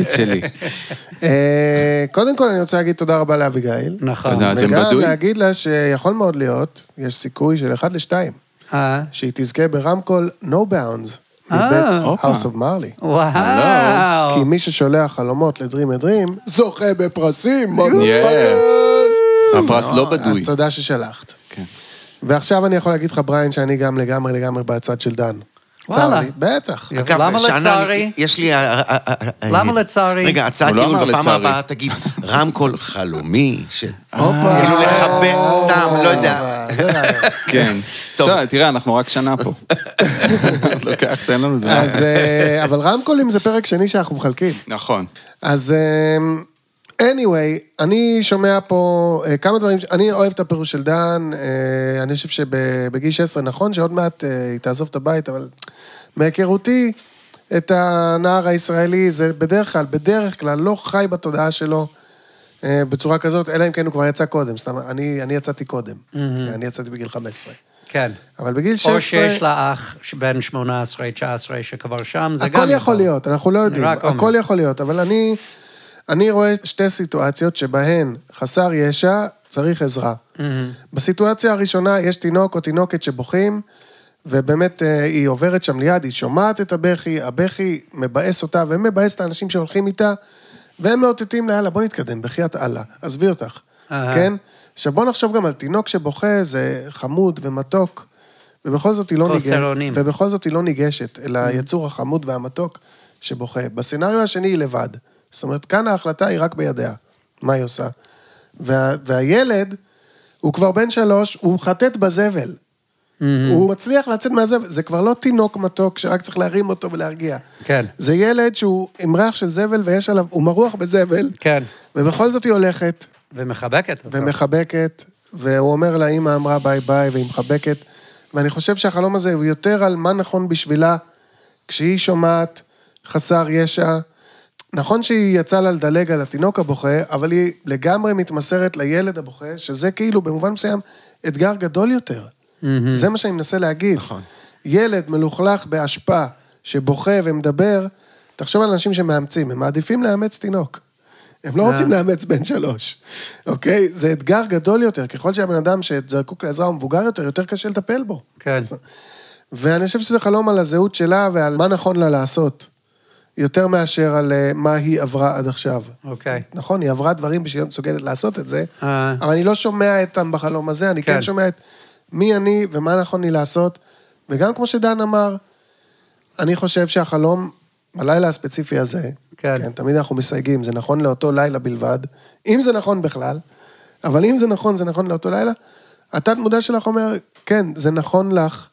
S4: את שלי.
S1: אה, קודם כל אני רוצה להגיד תודה רבה לאביגיל.
S2: נכון.
S4: תודה. אז
S1: וגם? להגיד לה שיכול מאוד להיות, יש סיכוי של אחד לשתיים,
S2: אה,
S1: שהיא תזכה ברמקול No Bounds,
S2: אה.
S1: מבית
S4: הופה.
S1: House of Marley.
S2: וואו.
S1: כי מי ששולח חלומות לדרים אדרים, זוכה בפרסים,
S4: Yeah.
S1: מודפקרס.
S4: הפרס לא
S1: אז
S4: בדוי.
S1: תודה ששלחת.
S4: כן.
S1: ועכשיו אני יכול להגיד לך, בריין, שאני גם לגמרי לגמרי בצד של דן. צר. לי, בטח.
S2: למה לצערי?
S6: יש לי... אה, אה, אה,
S2: למה לצערי?
S6: רגע, הצעת
S4: לא
S6: ייעול בפעם. הבאה תגיד, רמקול חלומי של...
S1: הופה.
S6: כאילו לחבר, סתם, לא יודע.
S4: כן.
S6: טוב.
S4: טוב, תראה, אנחנו רק שנה פה. לוקח, תן לנו זמן.
S1: אז, אבל רמקולים זה פרק שני שאנחנו מחלקים.
S4: נכון.
S1: אז anyway, אני שומע פה אה, כמה דברים, אני אוהב את הפירוש של דן, אה, אני חושב שבגיל 16, נכון שעוד מעט אה, היא תעזוב את הבית, אבל מהיכרותי את הנער הישראלי, זה בדרך כלל, בדרך כלל לא חי בתודעה שלו אה, בצורה כזאת, אלא אם כן הוא כבר יצא קודם, סתם, אני, אני יצאתי קודם, אני יצאתי בגיל 15.
S2: כן.
S1: אבל בגיל 16...
S2: או שיש לה אח בן 18, 19 שכבר שם, זה גם
S1: הכל יכול להיות, אנחנו לא יודעים. הכל יכול להיות, אבל אני, אני רואה שתי סיטואציות שבהן חסר ישע צריך עזרה. בסיטואציה הראשונה יש תינוק או תינוקת שבוכים, ובאמת אה, היא עוברת שם ליד, היא שומעת את הבכי, הבכי מבאס אותה ומבאס את האנשים שהולכים איתה, והם מאותתים לה, יאללה, בוא נתקדם, בחייאת אללה, עזבי אותך,
S2: אהה.
S1: כן? עכשיו בוא נחשוב גם על תינוק שבוכה, זה חמוד ומתוק, ובכל זאת היא לא ניגשת,
S2: אונים.
S1: ובכל זאת היא לא ניגשת אל היצור החמוד והמתוק שבוכה. בסצנריו השני היא לבד. זאת אומרת, כאן ההחלטה היא רק בידיה, מה היא עושה. וה, והילד, הוא כבר בן שלוש, הוא מחטט בזבל. הוא מצליח לצאת מהזבל, זה כבר לא תינוק מתוק שרק צריך להרים אותו ולהרגיע.
S2: כן.
S1: זה ילד שהוא עם ריח של זבל ויש עליו, הוא מרוח בזבל,
S2: כן.
S1: ובכל זאת היא הולכת,
S2: ומחבקת.
S1: ומחבקת, והוא אומר לה, אמא אמרה ביי ביי, והיא מחבקת. ואני חושב שהחלום הזה הוא יותר על מה נכון בשבילה כשהיא שומעת חסר ישע. נכון שהיא יצאה לה לדלג על התינוק הבוכה, אבל היא לגמרי מתמסרת לילד הבוכה, שזה כאילו במובן מסוים אתגר גדול יותר. זה מה שאני מנסה להגיד.
S6: נכון.
S1: ילד מלוכלך באשפה, שבוכה ומדבר, תחשוב על אנשים שמאמצים, הם מעדיפים לאמץ תינוק. הם לא רוצים לאמץ בן שלוש, אוקיי? זה אתגר גדול יותר. ככל שהבן אדם שזקוק לעזרה הוא מבוגר יותר, יותר קשה לטפל בו.
S2: כן.
S1: ואני חושב שזה חלום על הזהות שלה ועל מה נכון לה לעשות, יותר מאשר על אה, מה היא עברה עד עכשיו.
S2: אוקיי.
S1: נכון, היא עברה דברים בשביל להיות מסוגלת לעשות את זה,
S2: אה.
S1: אבל אני לא שומע אותם בחלום הזה, אני כן
S2: כן.
S1: שומע את מי אני ומה נכון לי לעשות. וגם כמו שדן אמר, אני חושב שהחלום, בלילה הספציפי הזה,
S2: כן.
S1: כן, תמיד אנחנו מסייגים, זה נכון לאותו לילה בלבד, אם זה נכון בכלל, אבל אם זה נכון, זה נכון לאותו לילה, התת-מודע שלך אומר, כן, זה נכון לך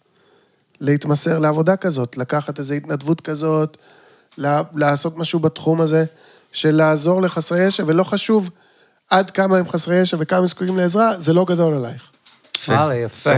S1: להתמסר לעבודה כזאת, לקחת איזו התנדבות כזאת, לעשות משהו בתחום הזה, של לעזור לחסרי ישע, ולא חשוב עד כמה הם חסרי ישע וכמה הם זקוקים לעזרה, זה לא גדול עלייך.
S2: וואלה, יפה.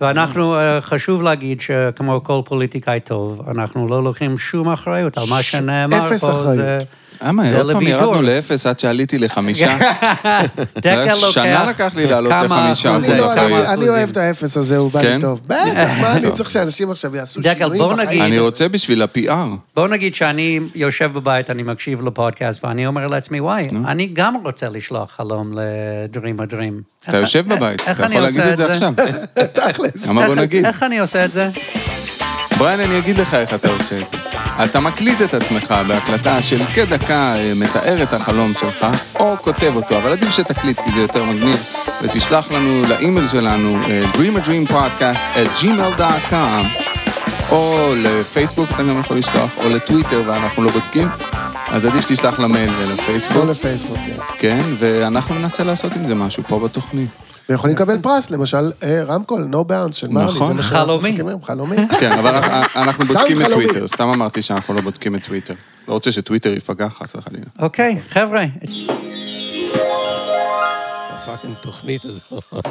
S2: ואנחנו, אה, חשוב להגיד שכמו כל פוליטיקאי טוב, אנחנו לא לוקחים שום אחריות על מה שנאמר פה.
S1: אפס אחריות.
S4: מה,
S8: זה
S4: עוד פעם. ירדנו לאפס עד שעליתי לחמישה. שנה לקח לי לעלות לחמישה
S1: אני לא
S4: אחוז
S1: אוהב- אני את האפס הזה, הוא בא לי
S4: כן?
S1: טוב. בטח, מה אני צריך שאנשים עכשיו יעשו שינויים בחיים?
S4: אני רוצה בשביל ה-PR.
S8: בוא נגיד שאני יושב בבית, אני מקשיב לפודקאסט, ואני אומר לעצמי, וואי, אני גם רוצה לשלוח חלום לדרים הדרים.
S4: אתה יושב בבית, אתה יכול להגיד את זה עכשיו.
S1: תכלס.
S4: למה בוא נגיד?
S8: איך אני עושה את זה?
S4: בריין, אני אגיד לך איך אתה עושה את זה. אתה מקליט את עצמך בהקלטה של כדקה, אה, מתאר את החלום שלך, או כותב אותו, אבל עדיף שתקליט כי זה יותר מגניב, ותשלח לנו לאימייל שלנו, אה, dreamadreampodcast at gmail.com, או לפייסבוק אתה גם יכול לשלוח, או לטוויטר ואנחנו לא בודקים, אז עדיף שתשלח למייל ולפייסבוק.
S1: לא לפייסבוק, כן.
S4: כן, ואנחנו ננסה לעשות עם זה משהו פה בתוכנית.
S1: ויכולים לקבל פרס, למשל, אה, רמקול, no bounce של מרלי.
S4: נכון.
S1: זה מה שאנחנו
S8: חלומי.
S1: חלומי.
S4: כן, אבל אנחנו
S1: סאונד
S4: בודקים את. טוויטר, סתם אמרתי שאנחנו לא בודקים את טוויטר. לא רוצה שטוויטר ייפגע, חס וחלילה.
S8: אוקיי, חבר'ה.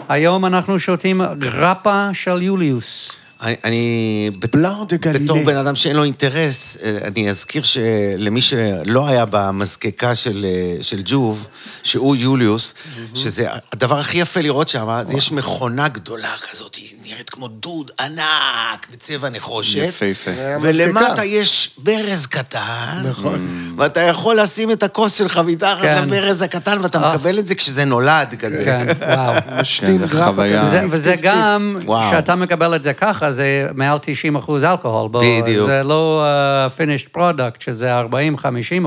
S8: היום אנחנו שותים גרפה של יוליוס.
S6: אני-
S1: בלאו דה גלילה.
S6: בתור בן אדם שאין לו אינטרס, אה, אני אזכיר שלמי שלא היה במזקקה של, אה, של ג'וב, שהוא יוליוס, שזה הדבר הכי יפה לראות שם, זה יש מכונה גדולה כזאת, היא נראית כמו דוד ענק בצבע נחושת.
S4: יפהפה.
S6: ולמטה
S1: המזקקה.
S6: יש ברז קטן.
S1: נכון.
S6: ואתה יכול לשים את הכוס שלך מתחת
S8: כן.
S6: לברז הקטן, ואתה
S8: אה.
S6: מקבל את זה כשזה נולד כזה.
S8: כן, וואו.
S4: כן, זה
S1: גרפה
S4: חוויה.
S1: כזה.
S8: זה, וזה גם. כשאתה מקבל את זה ככה, זה מעל 90 אחוז אלכוהול. בוא,
S6: בדיוק.
S8: זה לא uh, finished product, שזה 40-50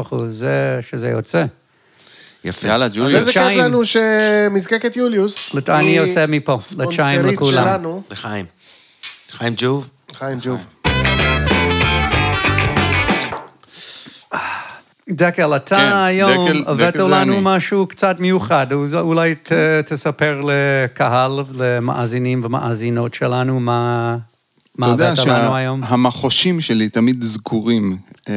S8: אחוז, זה שזה יוצא.
S6: יפה.
S4: יאללה,
S1: אז
S4: ג'וליוס.
S1: איזה כיף. לנו שמזקקת יוליוס.
S8: אני
S1: היא
S8: עושה מפה, לצ'יים
S1: ספונסרית
S8: לכולם.
S1: שלנו.
S6: לחיים. חיים ג'וב.
S1: חיים ג'וב.
S8: דקל, אתה
S4: כן,
S8: היום
S4: דקל-
S8: הבאת
S4: דקל
S8: לנו. משהו קצת מיוחד. אז אולי ת, תספר לקהל, למאזינים ומאזינות שלנו, מה, מה
S4: אתה יודע
S8: הבאת לנו היום.
S4: שהמחושים שלי תמיד זכורים אה,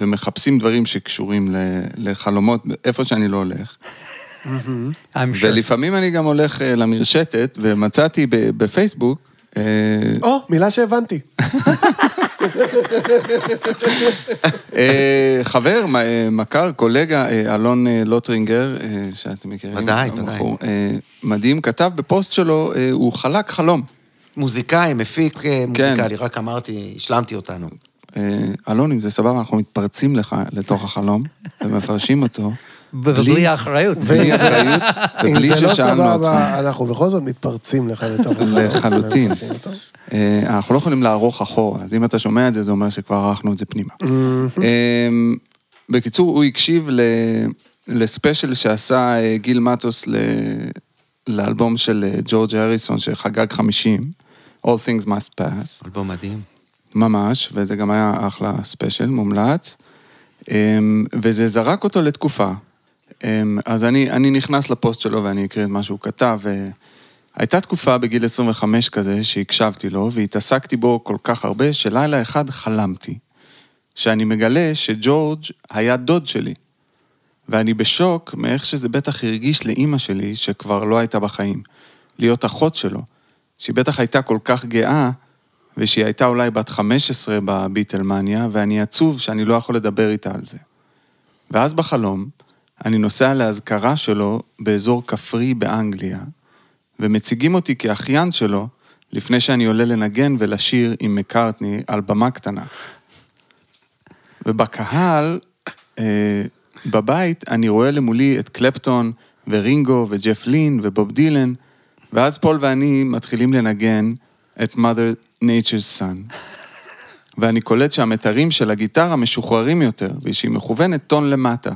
S4: ומחפשים דברים שקשורים ל- לחלומות, איפה שאני לא הולך.
S8: I'm sure.
S4: ולפעמים אני גם הולך אה, למרשתת, ומצאתי ב- בפייסבוק, אה,
S1: או, מילה שהבנתי.
S4: אה, חבר, מ- אה, מכר, קולגה, אה, אלון אה, לוטרינגר, אה, שאתם מכירים.
S6: ודאי, ודאי.
S4: אה, מדהים, כתב בפוסט שלו, אה, הוא חלם חלום.
S6: מוזיקאי, מפיק אה,
S4: כן.
S6: מוזיקלי, רק אמרתי, השלמתי אותנו.
S4: אה, אלון, אם זה סבבה, אנחנו מתפרצים לך לתוך החלום, ומפרשים אותו.
S8: ובלי אחריות.
S4: בלי אחריות,
S1: אם
S4: ובלי
S1: זה לא
S4: ששאלנו אותך.
S1: סבבה, אנחנו בכל זאת מתפרצים לך לתוך החלום.
S4: לחלוטין. אה, אנחנו לא יכולים לערוך אחורה, אז אם אתה שומע את זה, זה אומר שכבר ערכנו את זה פנימה. אה, בקיצור, הוא הקשיב ל- לספיישל שעשה גיל מטוס ל- לאלבום של ג'ורג' הריסון, שחגג 50, All Things Must Pass.
S6: אלבום מדהים.
S4: ממש, וזה גם היה אחלה ספיישל, מומלץ. אמ, וזה זרק אותו לתקופה. אמ, אז אני, אני נכנס לפוסט שלו ואני אקריא את מה שהוא כתב. הייתה תקופה בגיל 25 כזה שהקשבתי לו והתעסקתי בו כל כך הרבה, שלילה אחד חלמתי. שאני מגלה שג'ורג' היה דוד שלי. ואני בשוק מאיך שזה בטח הרגיש לאימא שלי, שכבר לא הייתה בחיים. להיות אחות שלו, שהיא בטח הייתה כל כך גאה, ושהיא הייתה אולי בת 15 בביטלמניה, ואני עצוב שאני לא יכול לדבר איתה על זה. ואז בחלום, אני נוסע לאזכרה שלו באזור כפרי באנגליה, ומציגים אותי כאחיין שלו, לפני שאני עולה לנגן ולשיר עם מקארטני על במה קטנה. ובקהל, אה, בבית, אני רואה למולי את קלפטון ורינגו וג'ף לין ובוב דילן, ואז פול ואני מתחילים לנגן את mother nature's son. ואני קולט שהמתרים של הגיטרה משוחררים יותר, ושהיא מכוונת טון למטה.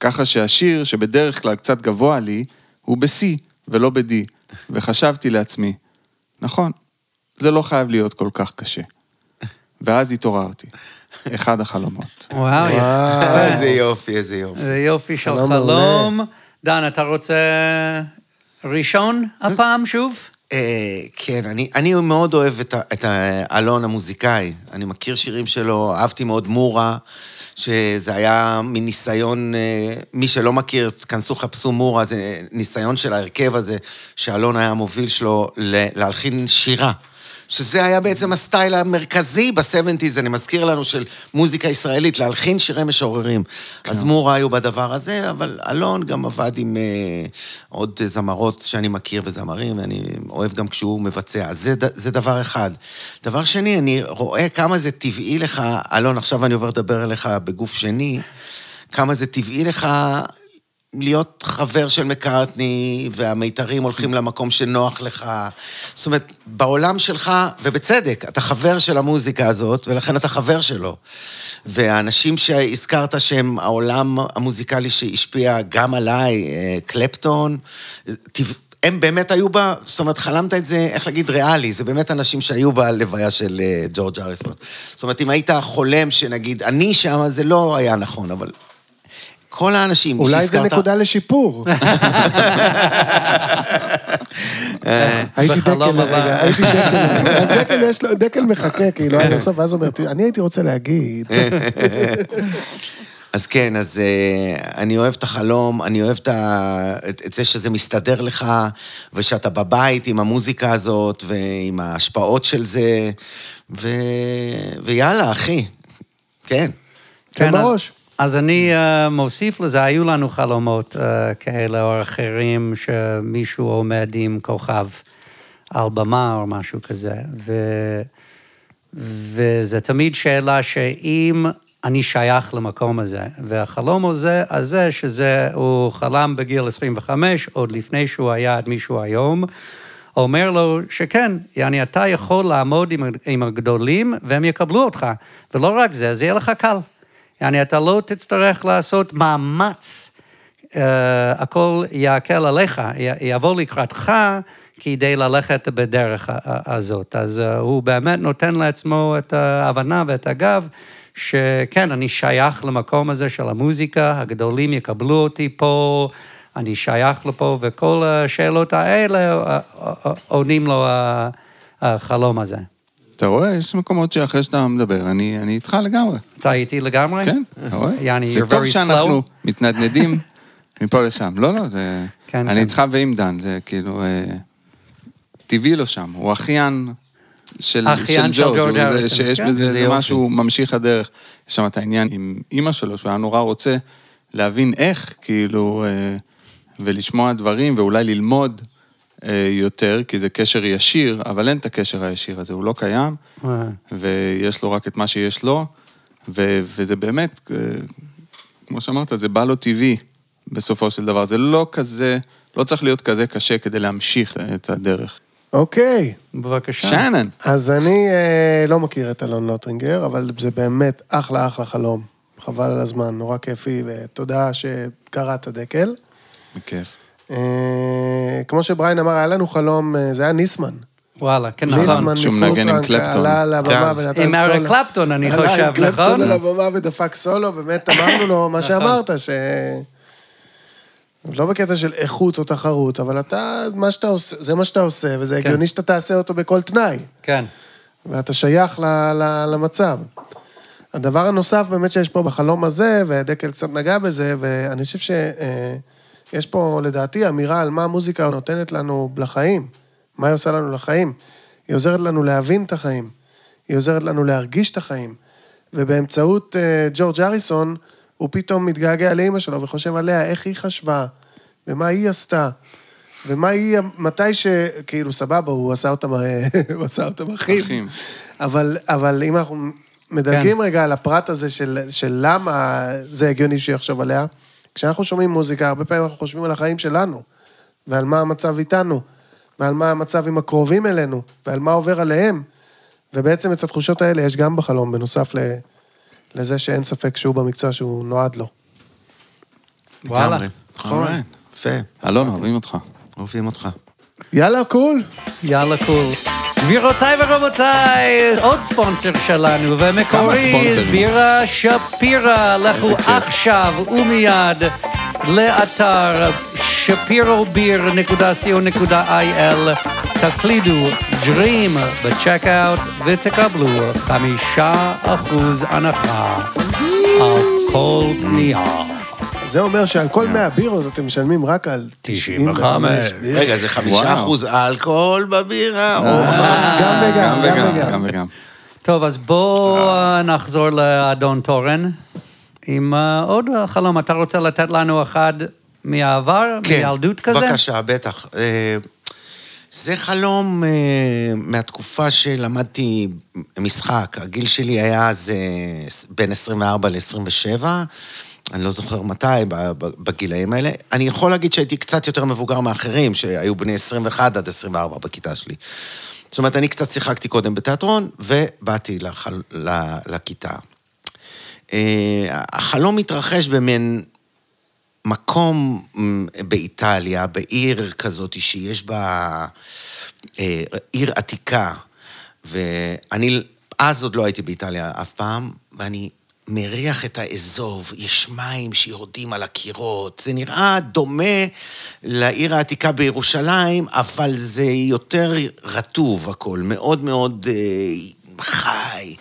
S4: ככה שהשיר, שבדרך כלל קצת גבוה לי, הוא ב-C ולא ב-D. וחשבתי לעצמי, נכון, זה לא חייב להיות כל כך קשה. ואז התעוררתי. אחד החלומות.
S8: וואו, יפה.
S6: איזה יופי, איזה יופי.
S8: זה יופי של
S1: חלום
S8: חלום. דן, אתה רוצה ראשון הפעם שוב?
S6: אה, כן, אני, אני מאוד אוהב את, את האלון המוזיקאי. אני מכיר שירים שלו, אהבתי מאוד מורה, שזה היה מין ניסיון, אה, מי שלא מכיר, כנסו, חפשו מורה, זה ניסיון של ההרכב הזה, שאלון היה המוביל שלו להלחין שירה. שזה היה בעצם הסטייל המרכזי ב-70's, אני מזכיר לנו, של מוזיקה ישראלית, להלחין שירי משוררים. אז מורה היו בדבר הזה, אבל אלון גם עבד עם אה, עוד זמרות שאני מכיר וזמרים, ואני אוהב גם כשהוא מבצע. אז זה, זה דבר אחד. דבר שני, אני רואה כמה זה טבעי לך, אלון, עכשיו אני עובר לדבר אליך בגוף שני, כמה זה טבעי לך להיות חבר של מקארטני, והמיתרים הולכים למקום שנוח לך. זאת אומרת, בעולם שלך, ובצדק, אתה חבר של המוזיקה הזאת, ולכן אתה חבר שלו. והאנשים שהזכרת שהם העולם המוזיקלי שהשפיע גם עליי, אה, קלפטון, הם באמת היו בה, זאת אומרת, חלמת את זה, איך להגיד, ריאלי, זה באמת אנשים שהיו בלוויה של אה, ג'ורג' אריסון. זאת אומרת, אם היית חולם שנגיד, אני שם, זה לא היה נכון, אבל כל האנשים
S1: אולי זה נקודה לשיפור. הייתי
S2: בחלום
S1: דקל. רגע, הייתי דקל, דקל יש לו, דקל מחכה כאילו עד הסוף, ואז הוא אומר, "תראי, אני הייתי רוצה להגיד.
S6: אז כן, אז uh, אני אוהב את החלום, אני אוהב את, ה, את, את זה שזה מסתדר לך, ושאתה בבית עם המוזיקה הזאת, ועם ההשפעות של זה, ו, ויאללה, אחי, כן.
S1: כן,
S2: אז-
S1: בראש.
S2: אז אני uh, מוסיף לזה, היו לנו חלומות uh, כאלה או אחרים, שמישהו עומד עם כוכב על במה או משהו כזה. ו... וזה תמיד שאלה שאם אני שייך למקום הזה, והחלום הזה, הזה שזה, הוא חלם בגיל 25, עוד לפני שהוא היה עד מישהו היום, אומר לו שכן, יעני, אתה יכול לעמוד עם, עם הגדולים והם יקבלו אותך. ולא רק זה, זה יהיה לך קל. יעני, אתה לא תצטרך לעשות מאמץ, uh, הכל יקל עליך, י- יבוא לקראתך כדי ללכת בדרך הזאת. אז uh, הוא באמת נותן לעצמו את ההבנה ואת הגב, שכן, אני שייך למקום הזה של המוזיקה, הגדולים יקבלו אותי פה, אני שייך לפה, וכל השאלות האלה uh, עונים לו החלום הזה.
S4: אתה רואה, יש מקומות שאחרי שאתה מדבר, אני אני איתך לגמרי.
S2: אתה איתי לגמרי?
S4: כן, אתה רואה?
S2: יעני,
S4: זה טוב שאנחנו. מתנדנדים מפה לשם. לא, לא, זה...
S2: כן,
S4: אני
S2: כן.
S4: איתך ועם דן, זה כאילו... אה, טבעי לו שם, הוא אחיין של
S2: של
S4: ג'ורג', שיש
S2: כן.
S4: בזה
S6: איזה.
S4: משהו ממשיך הדרך. יש שם את העניין עם אימא שלו, שהוא היה נורא רוצה להבין איך, כאילו, אה, ולשמוע דברים, ואולי ללמוד יותר, כי זה קשר ישיר, אבל אין את הקשר הישיר הזה, הוא לא קיים.
S2: אה.
S4: ויש לו רק את מה שיש לו, ו- וזה באמת, אה, כמו שאמרת, זה בא לו טבעי בסופו של דבר. זה לא כזה, לא צריך להיות כזה קשה כדי להמשיך את הדרך.
S1: אוקיי,
S2: בבקשה.
S4: שאנן,
S1: אז אני אה, לא מכיר את אלון לוטרינגר, אבל זה באמת אחלה אחלה חלום. חבל על הזמן, נורא כיפי, ותודה שקראת דקל.
S4: בכיף.
S1: אה, כמו שבריין אמר, היה לנו חלום, אה, זה היה ניסמן.
S2: וואלה, כן, נכון.
S1: ניסמן
S4: שהוא מנגן עם
S1: מפוטרנק
S4: קלפטון.
S1: עלה על הבמה
S6: כן.
S1: ונתן
S2: עם
S1: סולו.
S2: אריק קלפטון, אני
S1: עלה
S2: חושב,
S1: עם קלפטון
S2: נכון?
S1: על הבמה ודפק סולו, באמת אמרנו לו מה שאמרת, ש... לא בקטע של איכות או תחרות, אבל אתה, מה שאתה עושה, זה מה שאתה עושה, וזה
S2: כן.
S1: הגיוני שאתה תעשה אותו בכל תנאי,
S2: כן.
S1: ואתה שייך ל, ל, למצב. הדבר הנוסף באמת שיש פה בחלום הזה, ודקל קצת נגע בזה, ואני חושב שיש פה לדעתי אמירה על מה המוזיקה נותנת לנו לחיים, מה היא עושה לנו לחיים. היא עוזרת לנו להבין את החיים, היא עוזרת לנו להרגיש את החיים, ובאמצעות אה, ג'ורג' אריסון, הוא פתאום מתגעגע לאימא שלו וחושב עליה, איך היא חשבה, ומה היא עשתה, ומה היא, מתי ש... כאילו, סבבה, הוא עשה אותם, הוא עשה אותם אחים.
S4: אחים.
S1: אבל, אבל אם אנחנו מדלגים רגע על הפרט הזה של, של למה זה הגיוני שיחשוב עליה, כשאנחנו שומעים מוזיקה, הרבה פעמים אנחנו חושבים על החיים שלנו, ועל מה המצב איתנו, ועל מה המצב עם הקרובים אלינו, ועל מה עובר עליהם. ובעצם את התחושות האלה יש גם בחלום, בנוסף ל, לזה שאין ספק שהוא במקצוע שהוא נועד לו.
S2: וואלה.
S6: נכון. יפה,
S4: אלון, אוהבים אותך.
S6: אוהבים אותך.
S1: יאללה, cool.
S2: יאללה, cool. גבירותיי ורבותיי, עוד ספונסר שלנו, ומקורי? בירה שפירא, לכו. עכשיו ומיד לאתר shapirobeer.co.il, תקלידו Dream ב checkout ותקבלו חמישה אחוז הנחה על כל קנייה.
S1: זה אומר שעל כל 100 בירות אתם משלמים רק על 95 בירות.
S6: רגע, זה חמישה. אחוז אלכוהול בבירה?
S1: אה, גם וגם,
S4: גם
S1: גם
S4: וגם,
S1: וגם.
S4: גם וגם.
S2: טוב, אז בואו אה, נחזור לאדון תורן עם אה, עוד חלום. אתה רוצה לתת לנו אחד מהעבר, מילדות כזה?
S6: כן, בבקשה, בטח. זה חלום מהתקופה שלמדתי משחק. הגיל שלי היה אז בין 24 ל-27. אני לא זוכר מתי, בגילאים האלה. אני יכול להגיד שהייתי קצת יותר מבוגר מאחרים, שהיו בני 21 עד 24 בכיתה שלי. זאת אומרת, אני קצת שיחקתי קודם בתיאטרון, ובאתי לחל... לכיתה. אה, החלום התרחש במין מקום באיטליה, בעיר כזאת שיש בה אה, עיר עתיקה, ואני אז עוד לא הייתי באיטליה אף פעם, ואני מריח את האזוב, יש מים שיורדים על הקירות, זה נראה דומה לעיר העתיקה בירושלים, אבל זה יותר רטוב הכל, מאוד מאוד אה, חי.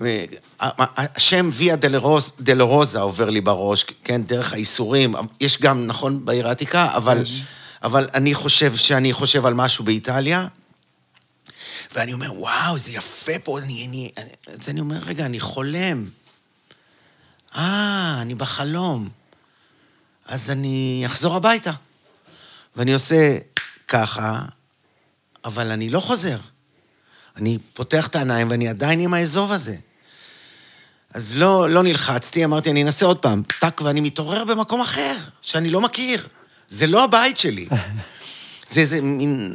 S6: ו- השם ויה דלרוס- דלרוזה עובר לי בראש, כן, דרך האיסורים. יש גם, נכון, בעיר העתיקה, אבל, אבל אני חושב שאני חושב על משהו באיטליה, ואני אומר, וואו, זה יפה פה, אני, אני, אני, אז אני אומר, רגע, אני חולם. אה, אני בחלום. אז אני אחזור הביתה. ואני עושה ככה, אבל אני לא חוזר. אני פותח את העיניים ואני עדיין עם האזוב הזה. אז לא, לא נלחצתי, אמרתי, אני אנסה עוד פעם. טאק, ואני מתעורר במקום אחר, שאני לא מכיר. זה לא הבית שלי. זה איזה מין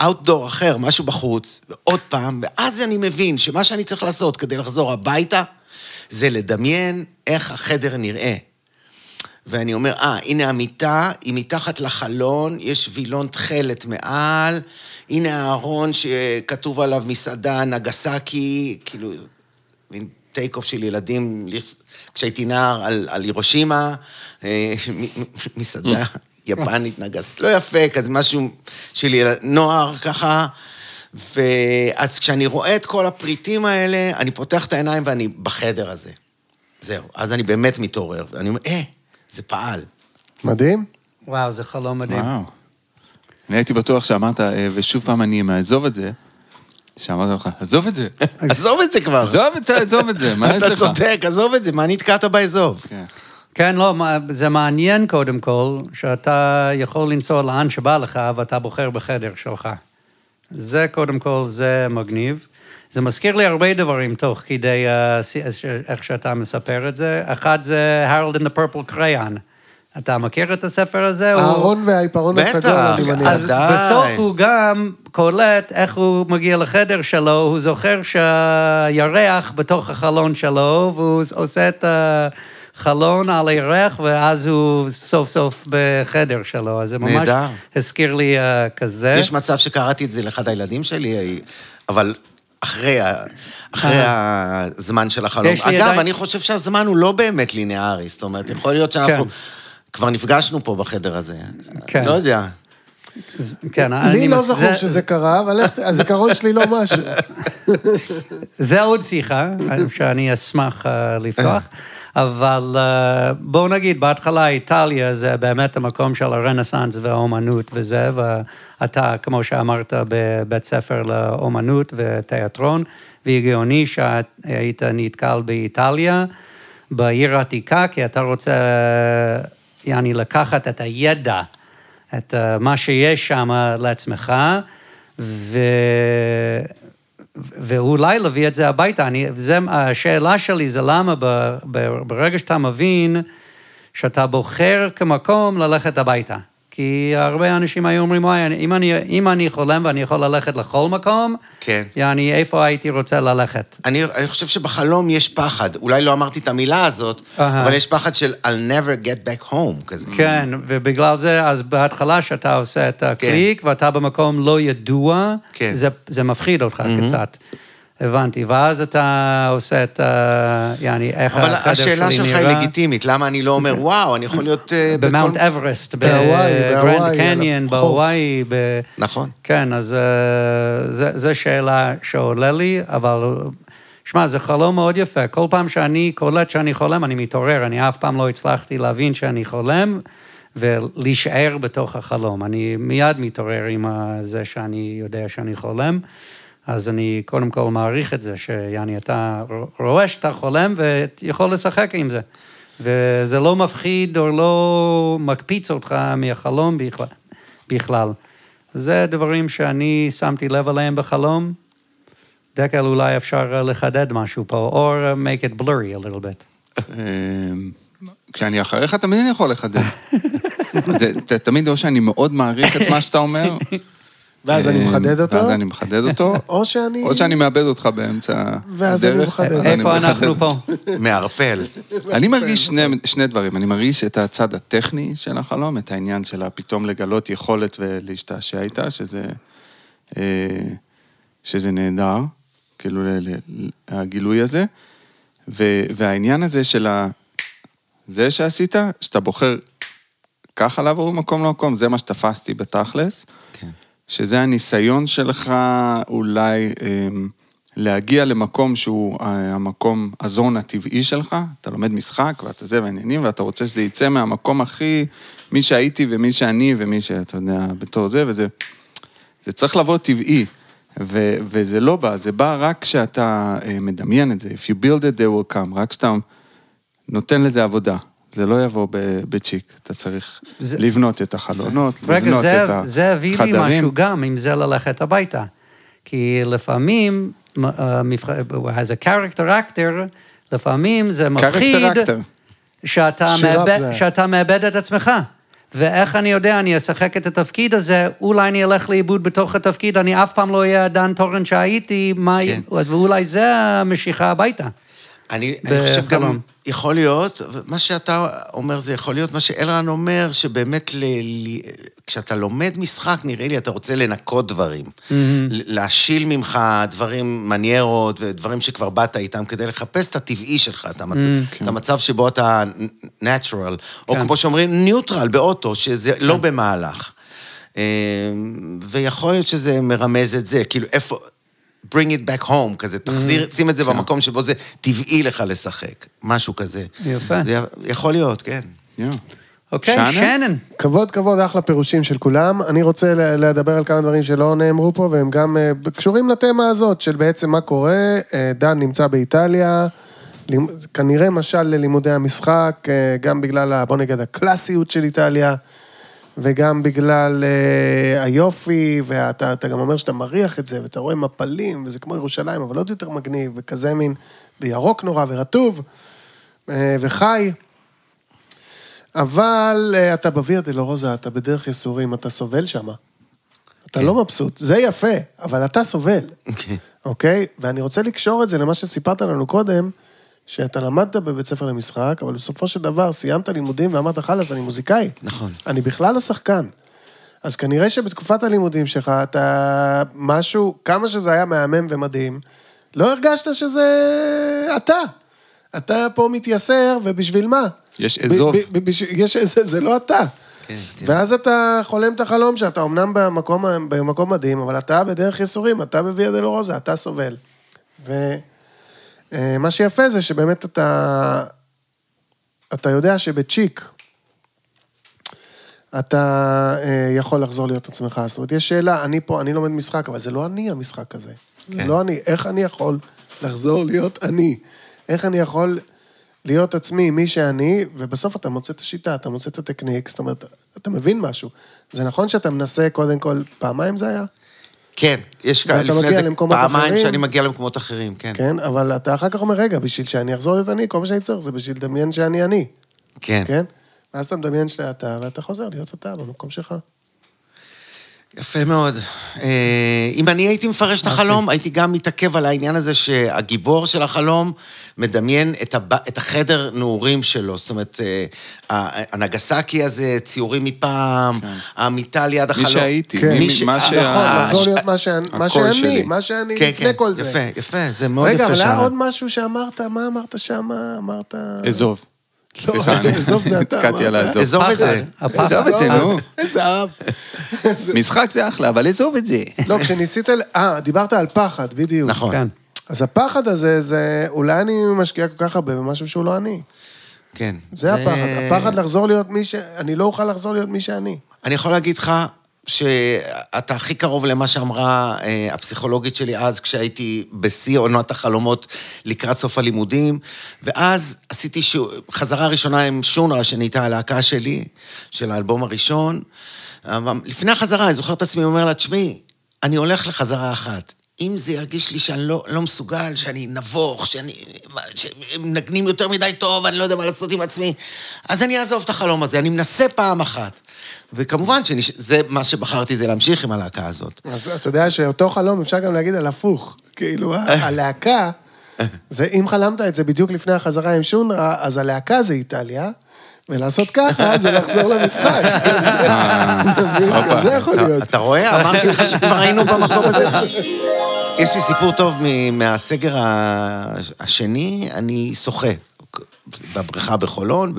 S6: אאוטדור אחר, משהו בחוץ, ועוד פעם, ואז אני מבין שמה שאני צריך לעשות כדי לחזור הביתה, זה לדמיין איך החדר נראה. ואני אומר, אה, הנה המיטה, היא מתחת לחלון, יש וילון תכלת מעל, הנה הארון שכתוב עליו מסעדה נגסקי, כאילו, מין טייק אוף של ילדים, כשהייתי נער על, על הירושימה, אה, מסעדה יפנית נגס, לא יפה, כזה משהו של ילד, נוער ככה. ואז כשאני רואה את כל הפריטים האלה, אני פותח את העיניים ואני בחדר הזה. זהו, אז אני באמת מתעורר, ואני אומר, אה, זה פעל.
S1: מדהים.
S2: וואו, זה חלום מדהים.
S4: וואו. אני הייתי בטוח שאמרת, אה, ושוב פעם אני מעזוב את זה, שאמרתי לך, עזוב את זה.
S6: עזוב את זה כבר.
S4: עזוב את זה, עזוב את זה, מה יש
S6: אתה
S4: לך?
S6: צודק, עזוב את זה, מה נתקעת באזוב?
S4: כן.
S2: כן, לא, מה- זה מעניין קודם כל, שאתה יכול לנסוע לאן שבא לך, ואתה בוחר בחדר שלך. זה קודם כל, זה מגניב. זה מזכיר לי הרבה דברים תוך כדי אה, ש- איך שאתה מספר את זה. אחד זה Harold in the Purple Crayon. אתה מכיר את הספר הזה? הוא-
S1: הארון והעיפרון
S6: בטח.
S1: הסגול, אני מניח.
S2: אז
S6: ודאי.
S2: בסוף הוא גם קולט איך הוא מגיע לחדר שלו, הוא זוכר שהירח בתוך החלון שלו, והוא עושה את החלון על הירח, ואז הוא סוף סוף בחדר שלו. אז זה ממש
S6: נהדר.
S2: הזכיר לי אה, כזה.
S6: יש מצב שקראתי את זה לאחד הילדים שלי, אבל אחרי, ה- אחרי הזמן של החלום.
S2: אה. לי
S6: אגב,
S2: עדיין-
S6: אני חושב שהזמן הוא לא באמת ליניארי, זאת אומרת, יכול להיות שאנחנו
S2: כן.
S6: כבר נפגשנו פה בחדר הזה.
S2: כן.
S6: לא יודע.
S2: כן,
S1: לי
S2: אני
S1: לא
S2: מס-
S1: זכור
S2: זה-
S1: שזה קרה, אבל הזיכרון שלי לא משהו.
S2: זה עוד שיחה שאני אשמח אה, לפתוח, אבל אה, בואו נגיד, בהתחלה איטליה זה באמת המקום של הרנסאנס והאומנות וזה, ואתה, כמו שאמרת, בבית ספר לאומנות ותיאטרון, והגיוני שהיית נתקל באיטליה, בעיר העתיקה, כי אתה רוצה, יעני, לקחת את הידע, את אה, מה שיש שם לעצמך, ו... ואולי להביא את זה הביתה. אני, זה, השאלה שלי זה למה ב, ב, ברגע שאתה מבין שאתה בוחר כמקום ללכת הביתה. כי הרבה אנשים היו אומרים, וואי, אם אני, אם אני חולם ואני יכול ללכת לכל מקום,
S6: כן.
S2: יעני, איפה הייתי רוצה ללכת?
S6: אני, אני חושב שבחלום יש פחד. אולי לא אמרתי את המילה הזאת,
S2: אהה.
S6: אבל יש פחד של I'll never get back home כזה.
S2: כן, ובגלל זה, אז בהתחלה שאתה עושה את הקליק, ואתה במקום לא ידוע,
S6: כן.
S2: זה, זה מפחיד אותך קצת. הבנתי, ואז אתה עושה את ה... יעני, איך
S6: אבל
S2: החדר שלי נראה.
S6: השאלה שלך היא לגיטימית, למה אני לא אומר, וואו, אני יכול להיות.
S2: במאונט אברסט, בגרנד קניון. בהוואי. ב-
S6: נכון.
S2: כן, אז אה, זו שאלה שעולה לי, אבל שמע, זה חלום מאוד יפה. כל פעם שאני קולט שאני חולם, אני מתעורר. אני אף פעם לא הצלחתי להבין שאני חולם ולהישאר בתוך החלום. אני מיד מתעורר עם זה שאני יודע שאני חולם. אז אני קודם כל מעריך את זה, שיעני, אתה רואה שאתה חולם ויכול לשחק עם זה. וזה לא מפחיד או לא מקפיץ אותך מהחלום בכלל. זה דברים שאני שמתי לב אליהם בחלום. דקל, אולי אפשר לחדד משהו פה, uh, make it blurry a little bit.
S4: אמ, כשאני אחריך, תמיד אני יכול לחדד. תמיד או שאני מאוד מעריך את מה שאתה אומר.
S1: ואז אני
S4: אמ,
S1: מחדד אותו,
S4: ואז אני מחדד אותו.
S1: או שאני...
S4: או שאני מאבד אותך באמצע הדרך.
S1: ואז אני מחדד.
S2: איפה. אנחנו פה?
S6: מערפל.
S4: אני מרגיש שני, שני דברים. אני מרגיש את הצד הטכני של החלום, את העניין של פתאום לגלות יכולת ולהשתעשע איתה, שזה, אה, שזה נהדר, כאילו ל- ל- הגילוי הזה. ו, והעניין הזה של ה... זה שעשית, שאתה בוחר ככה לעבור ממקום למקום, זה מה שתפסתי בתכלס.
S6: כן.
S4: שזה הניסיון שלך אולי אמ, להגיע למקום שהוא אה, המקום, הזון הטבעי שלך, אתה לומד משחק ואתה זה והעניינים, ואתה רוצה שזה יצא מהמקום הכי, מי שהייתי ומי שאני ומי שאתה יודע, בתור זה, וזה זה צריך לבוא טבעי, ו, וזה לא בא, זה בא רק כשאתה אה, מדמיין את זה, If you build it, they will come, רק כשאתה נותן לזה עבודה. זה לא יבוא בצ'יק, אתה צריך
S2: זה-
S4: לבנות את החלונות,
S2: רגע,
S4: לבנות
S2: זה,
S4: את החדרים.
S2: זה הביא לי משהו גם, אם זה ללכת הביתה. כי לפעמים, מבח- as a character actor, לפעמים זה מפחיד
S4: character actor.
S2: שאתה מאבד,
S1: זה-
S2: שאתה מאבד את עצמך. ואיך אני יודע, אני אשחק את התפקיד הזה, אולי אני אלך לאיבוד בתוך התפקיד, אני אף פעם לא אהיה דן תורן שהייתי, מה...
S6: כן.
S2: ואולי זה המשיכה הביתה.
S6: אני, אני חושב גם. יכול להיות, מה שאתה אומר זה יכול להיות מה שאלרן אומר, שבאמת ל, ל, כשאתה לומד משחק, נראה לי אתה רוצה לנקות דברים. ל- להשיל ממך דברים, מניירות ודברים שכבר באת איתם, כדי לחפש את הטבעי שלך, את המצב, את המצב שבו אתה natural, או
S2: כן.
S6: כמו שאומרים, ניוטרל באוטו, שזה לא במהלך. אה, ויכול להיות שזה מרמז את זה, כאילו איפה... bring it back home, כזה, תחזיר, שים את זה במקום שבו זה טבעי לך לשחק, משהו כזה.
S2: יפה.
S6: זה יכול להיות, כן.
S2: אוקיי,
S4: שאנן?
S2: שנן.
S1: כבוד, כבוד, אחלה פירושים של כולם. אני רוצה לדבר על כמה דברים שלא נאמרו פה, והם גם אה, קשורים לתמה הזאת, של בעצם מה קורה. אה, דן נמצא באיטליה, כנראה משל ללימודי המשחק, אה, גם בגלל, בוא נגיד, הקלאסיות של איטליה, וגם בגלל אה, היופי, ואתה אתה גם אומר שאתה מריח את זה, ואתה רואה מפלים, וזה כמו ירושלים, אבל עוד יותר מגניב, וכזה מין בירוק נורא ורטוב, אה, וחי. אבל אה, אתה בוויה דלרוזה, אתה בדרך ייסורים, אתה סובל שם. אתה לא מבסוט, זה יפה, אבל אתה סובל, אוקיי? ואני רוצה לקשור את זה למה שסיפרת לנו קודם, שאתה למדת בבית ספר למשחק, אבל בסופו של דבר סיימת לימודים ואמרת, חלאס, אני מוזיקאי.
S6: נכון.
S1: אני בכלל לא שחקן. אז כנראה שבתקופת הלימודים שלך, אתה משהו, כמה שזה היה מהמם ומדהים, לא הרגשת שזה אתה. אתה פה מתייסר, ובשביל מה?
S4: יש אזוב.
S1: יש איזה, זה לא אתה.
S6: כן, כן.
S1: ואז אתה חולם את החלום שאתה אמנם במקום, במקום מדהים, אבל אתה בדרך ייסורים, אתה בוויה דלרוזה, אתה סובל. ומה שיפה זה שבאמת אתה, אתה יודע שבצ'יק אתה אה, יכול לחזור להיות עצמך. זאת אומרת, יש שאלה, אני פה, אני לומד משחק, אבל זה לא אני המשחק הזה. זה
S6: כן.
S1: לא אני. איך אני יכול לחזור להיות אני? איך אני יכול להיות עצמי, מי שאני, ובסוף אתה מוצא את השיטה, אתה מוצא את הטכניק, זאת אומרת, אתה מבין משהו. זה נכון שאתה מנסה, קודם כל, פעמיים זה היה?
S6: כן, יש כאלה, לפני זה פעמיים
S1: אחרים?
S6: שאני מגיע למקומות אחרים, כן.
S1: כן, אבל אתה אחר כך אומר, רגע, בשביל שאני אחזור להיות אני, כל מה שאני צריך זה בשביל לדמיין שאני אני,
S6: כן.
S1: כן? ואז אתה מדמיין שאתה אתה, ואתה חוזר להיות אתה במקום שלך.
S6: יפה מאוד. אה, אם אני הייתי מפרש את החלום, הייתי גם מתעכב על העניין הזה שהגיבור של החלום מדמיין את, הב... את החדר נעורים שלו. זאת אומרת, אה, הנגסקי הזה, ציורים מפעם, המיטה ליד החלום.
S4: שהייתי,
S1: כן.
S4: מי-
S6: מי ש-
S4: מה
S6: אה,
S4: שה-
S1: נכון, לחזור
S6: ש-
S1: להיות מה שאני, מה שאני,
S4: שלי.
S1: מה שאני
S6: כן,
S1: לפני
S6: כן,
S1: כל זה.
S6: יפה, יפה, זה מאוד
S1: רגע,
S6: יפה
S1: אבל היה. עוד משהו שאמרת, מה אמרת שם? אמרת...
S4: אזוב.
S1: לא, עזוב זה אתה.
S4: נתקעתי על.
S6: עזוב את זה.
S2: הפחד.
S4: עזוב את זה, נו.
S1: איזה אהב.
S4: משחק זה אחלה, אבל עזוב את זה.
S1: לא, כשניסית... אה, דיברת על פחד, בדיוק.
S6: נכון.
S2: כן.
S1: אז הפחד הזה, זה אולי אני משקיע כל כך הרבה במשהו שהוא לא אני.
S6: כן.
S1: זה הפחד. הפחד לחזור להיות מי ש... אני לא אוכל לחזור להיות מי שאני.
S6: אני יכול להגיד לך שאתה הכי קרוב למה שאמרה אה, הפסיכולוגית שלי אז, כשהייתי בשיא עונת החלומות לקראת סוף הלימודים, ואז עשיתי ש... חזרה ראשונה עם שונרה, שנהייתה הלהקה שלי, של האלבום הראשון. לפני החזרה, אני זוכר את עצמי אומר לה, תשמעי, אני הולך לחזרה אחת. אם זה ירגיש לי שאני לא, לא מסוגל, שאני נבוך, שאני... שהם מנגנים יותר מדי טוב, אני לא יודע מה לעשות עם עצמי, אז אני אעזוב את החלום הזה, אני מנסה פעם אחת. וכמובן שזה מה שבחרתי, זה להמשיך עם הלהקה הזאת.
S1: אז אתה יודע שאותו חלום אפשר גם להגיד על הפוך. כאילו, ה- הלהקה, זה אם חלמת את זה בדיוק לפני החזרה עם שונרה, אז הלהקה זה איטליה, ולעשות ככה זה לחזור למשחק.
S4: הופה.
S1: זה יכול להיות.
S6: אתה רואה? אמרתי לך שכבר היינו במקום הזה. יש לי סיפור טוב מהסגר השני, אני שוחה. בבריכה בחולון,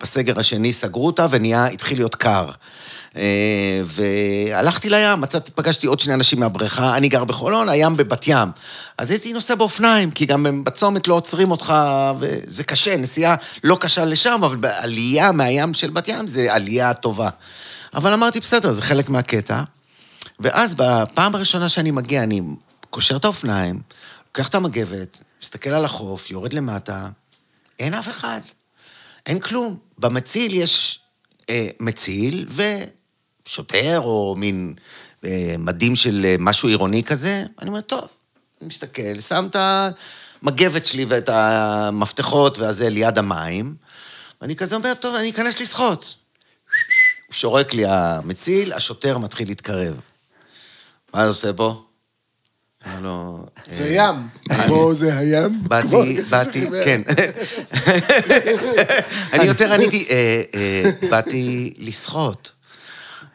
S6: בסגר השני סגרו אותה ונהיה, התחיל להיות קר. אה, והלכתי לים, מצאתי, פגשתי עוד שני אנשים מהבריכה, אני גר בחולון, הים בבת ים. אז הייתי נוסע באופניים, כי גם בצומת לא עוצרים אותך, וזה קשה, נסיעה לא קשה לשם, אבל בעלייה מהים של בת ים זה עלייה טובה. אבל אמרתי, בסדר, זה חלק מהקטע. ואז בפעם הראשונה שאני מגיע, אני קושר את האופניים, לוקח את המגבת, מסתכל על החוף, יורד למטה, אין אף אחד. אין כלום. במציל יש אה, מציל ושוטר או מין אה, מדים של אה, משהו עירוני כזה. אני אומר, טוב, אני מסתכל, שם את המגבת שלי ואת המפתחות והזה ליד המים, ואני כזה אומר, טוב, אני אכנס לשחות. הוא שורק לי המציל, השוטר מתחיל להתקרב. מה זה עושה פה? אני לא...
S1: זה
S6: אה,
S1: ים. פה זה הים.
S6: באתי, באתי, כן. אני יותר עניתי, אה, אה, באתי לשחות.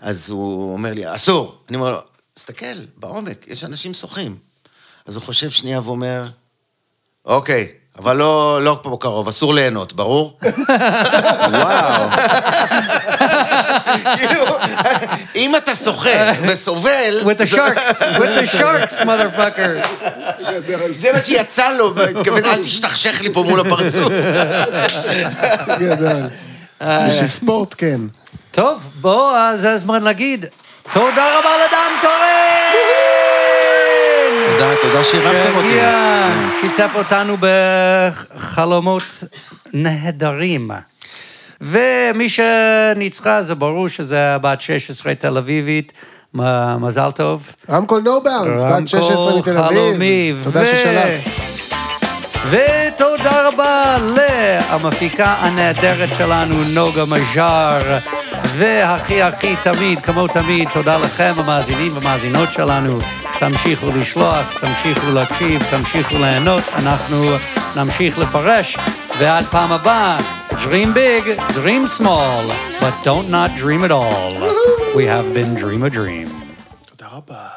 S6: אז הוא אומר לי, אסור. אני אומר לו, תסתכל, בעומק, יש אנשים שוחים. אז הוא חושב שנייה ואומר, אוקיי, אבל לא, לא פה קרוב, אסור ליהנות, ברור?
S4: וואו.
S6: כאילו, אם אתה שוחה וסובל...
S2: With the sharks, with the sharks, motherfucker.
S6: זה מה שיצא לו, התכוון, אל תשתכשך לי פה מול הפרצוף.
S1: גדול. בשביל ספורט, כן.
S2: טוב, בוא, אז זה הזמן להגיד תודה רבה לדן טורן!
S6: תודה, תודה שאירחתם אותי.
S2: שהגיע, שיתף אותנו בחלומות נהדרים. ומי שניצחה, זה ברור שזה בת 16 תל אביבית, מזל טוב.
S1: רמקול נו באונס, בת 16 מתל
S2: רמקול חלומי.
S1: אביב. תודה ששלחת.
S2: ותודה רבה למפיקה הנהדרת שלנו, נוגה מז'אר, והכי הכי תמיד, כמו תמיד, תודה לכם, המאזינים והמאזינות שלנו. תמשיכו לשלוח, תמשיכו להקשיב, תמשיכו ליהנות, אנחנו נמשיך לפרש, ועד פעם הבאה, dream big, dream small, but don't not dream at all. We have been Dream a Dream.
S1: תודה רבה.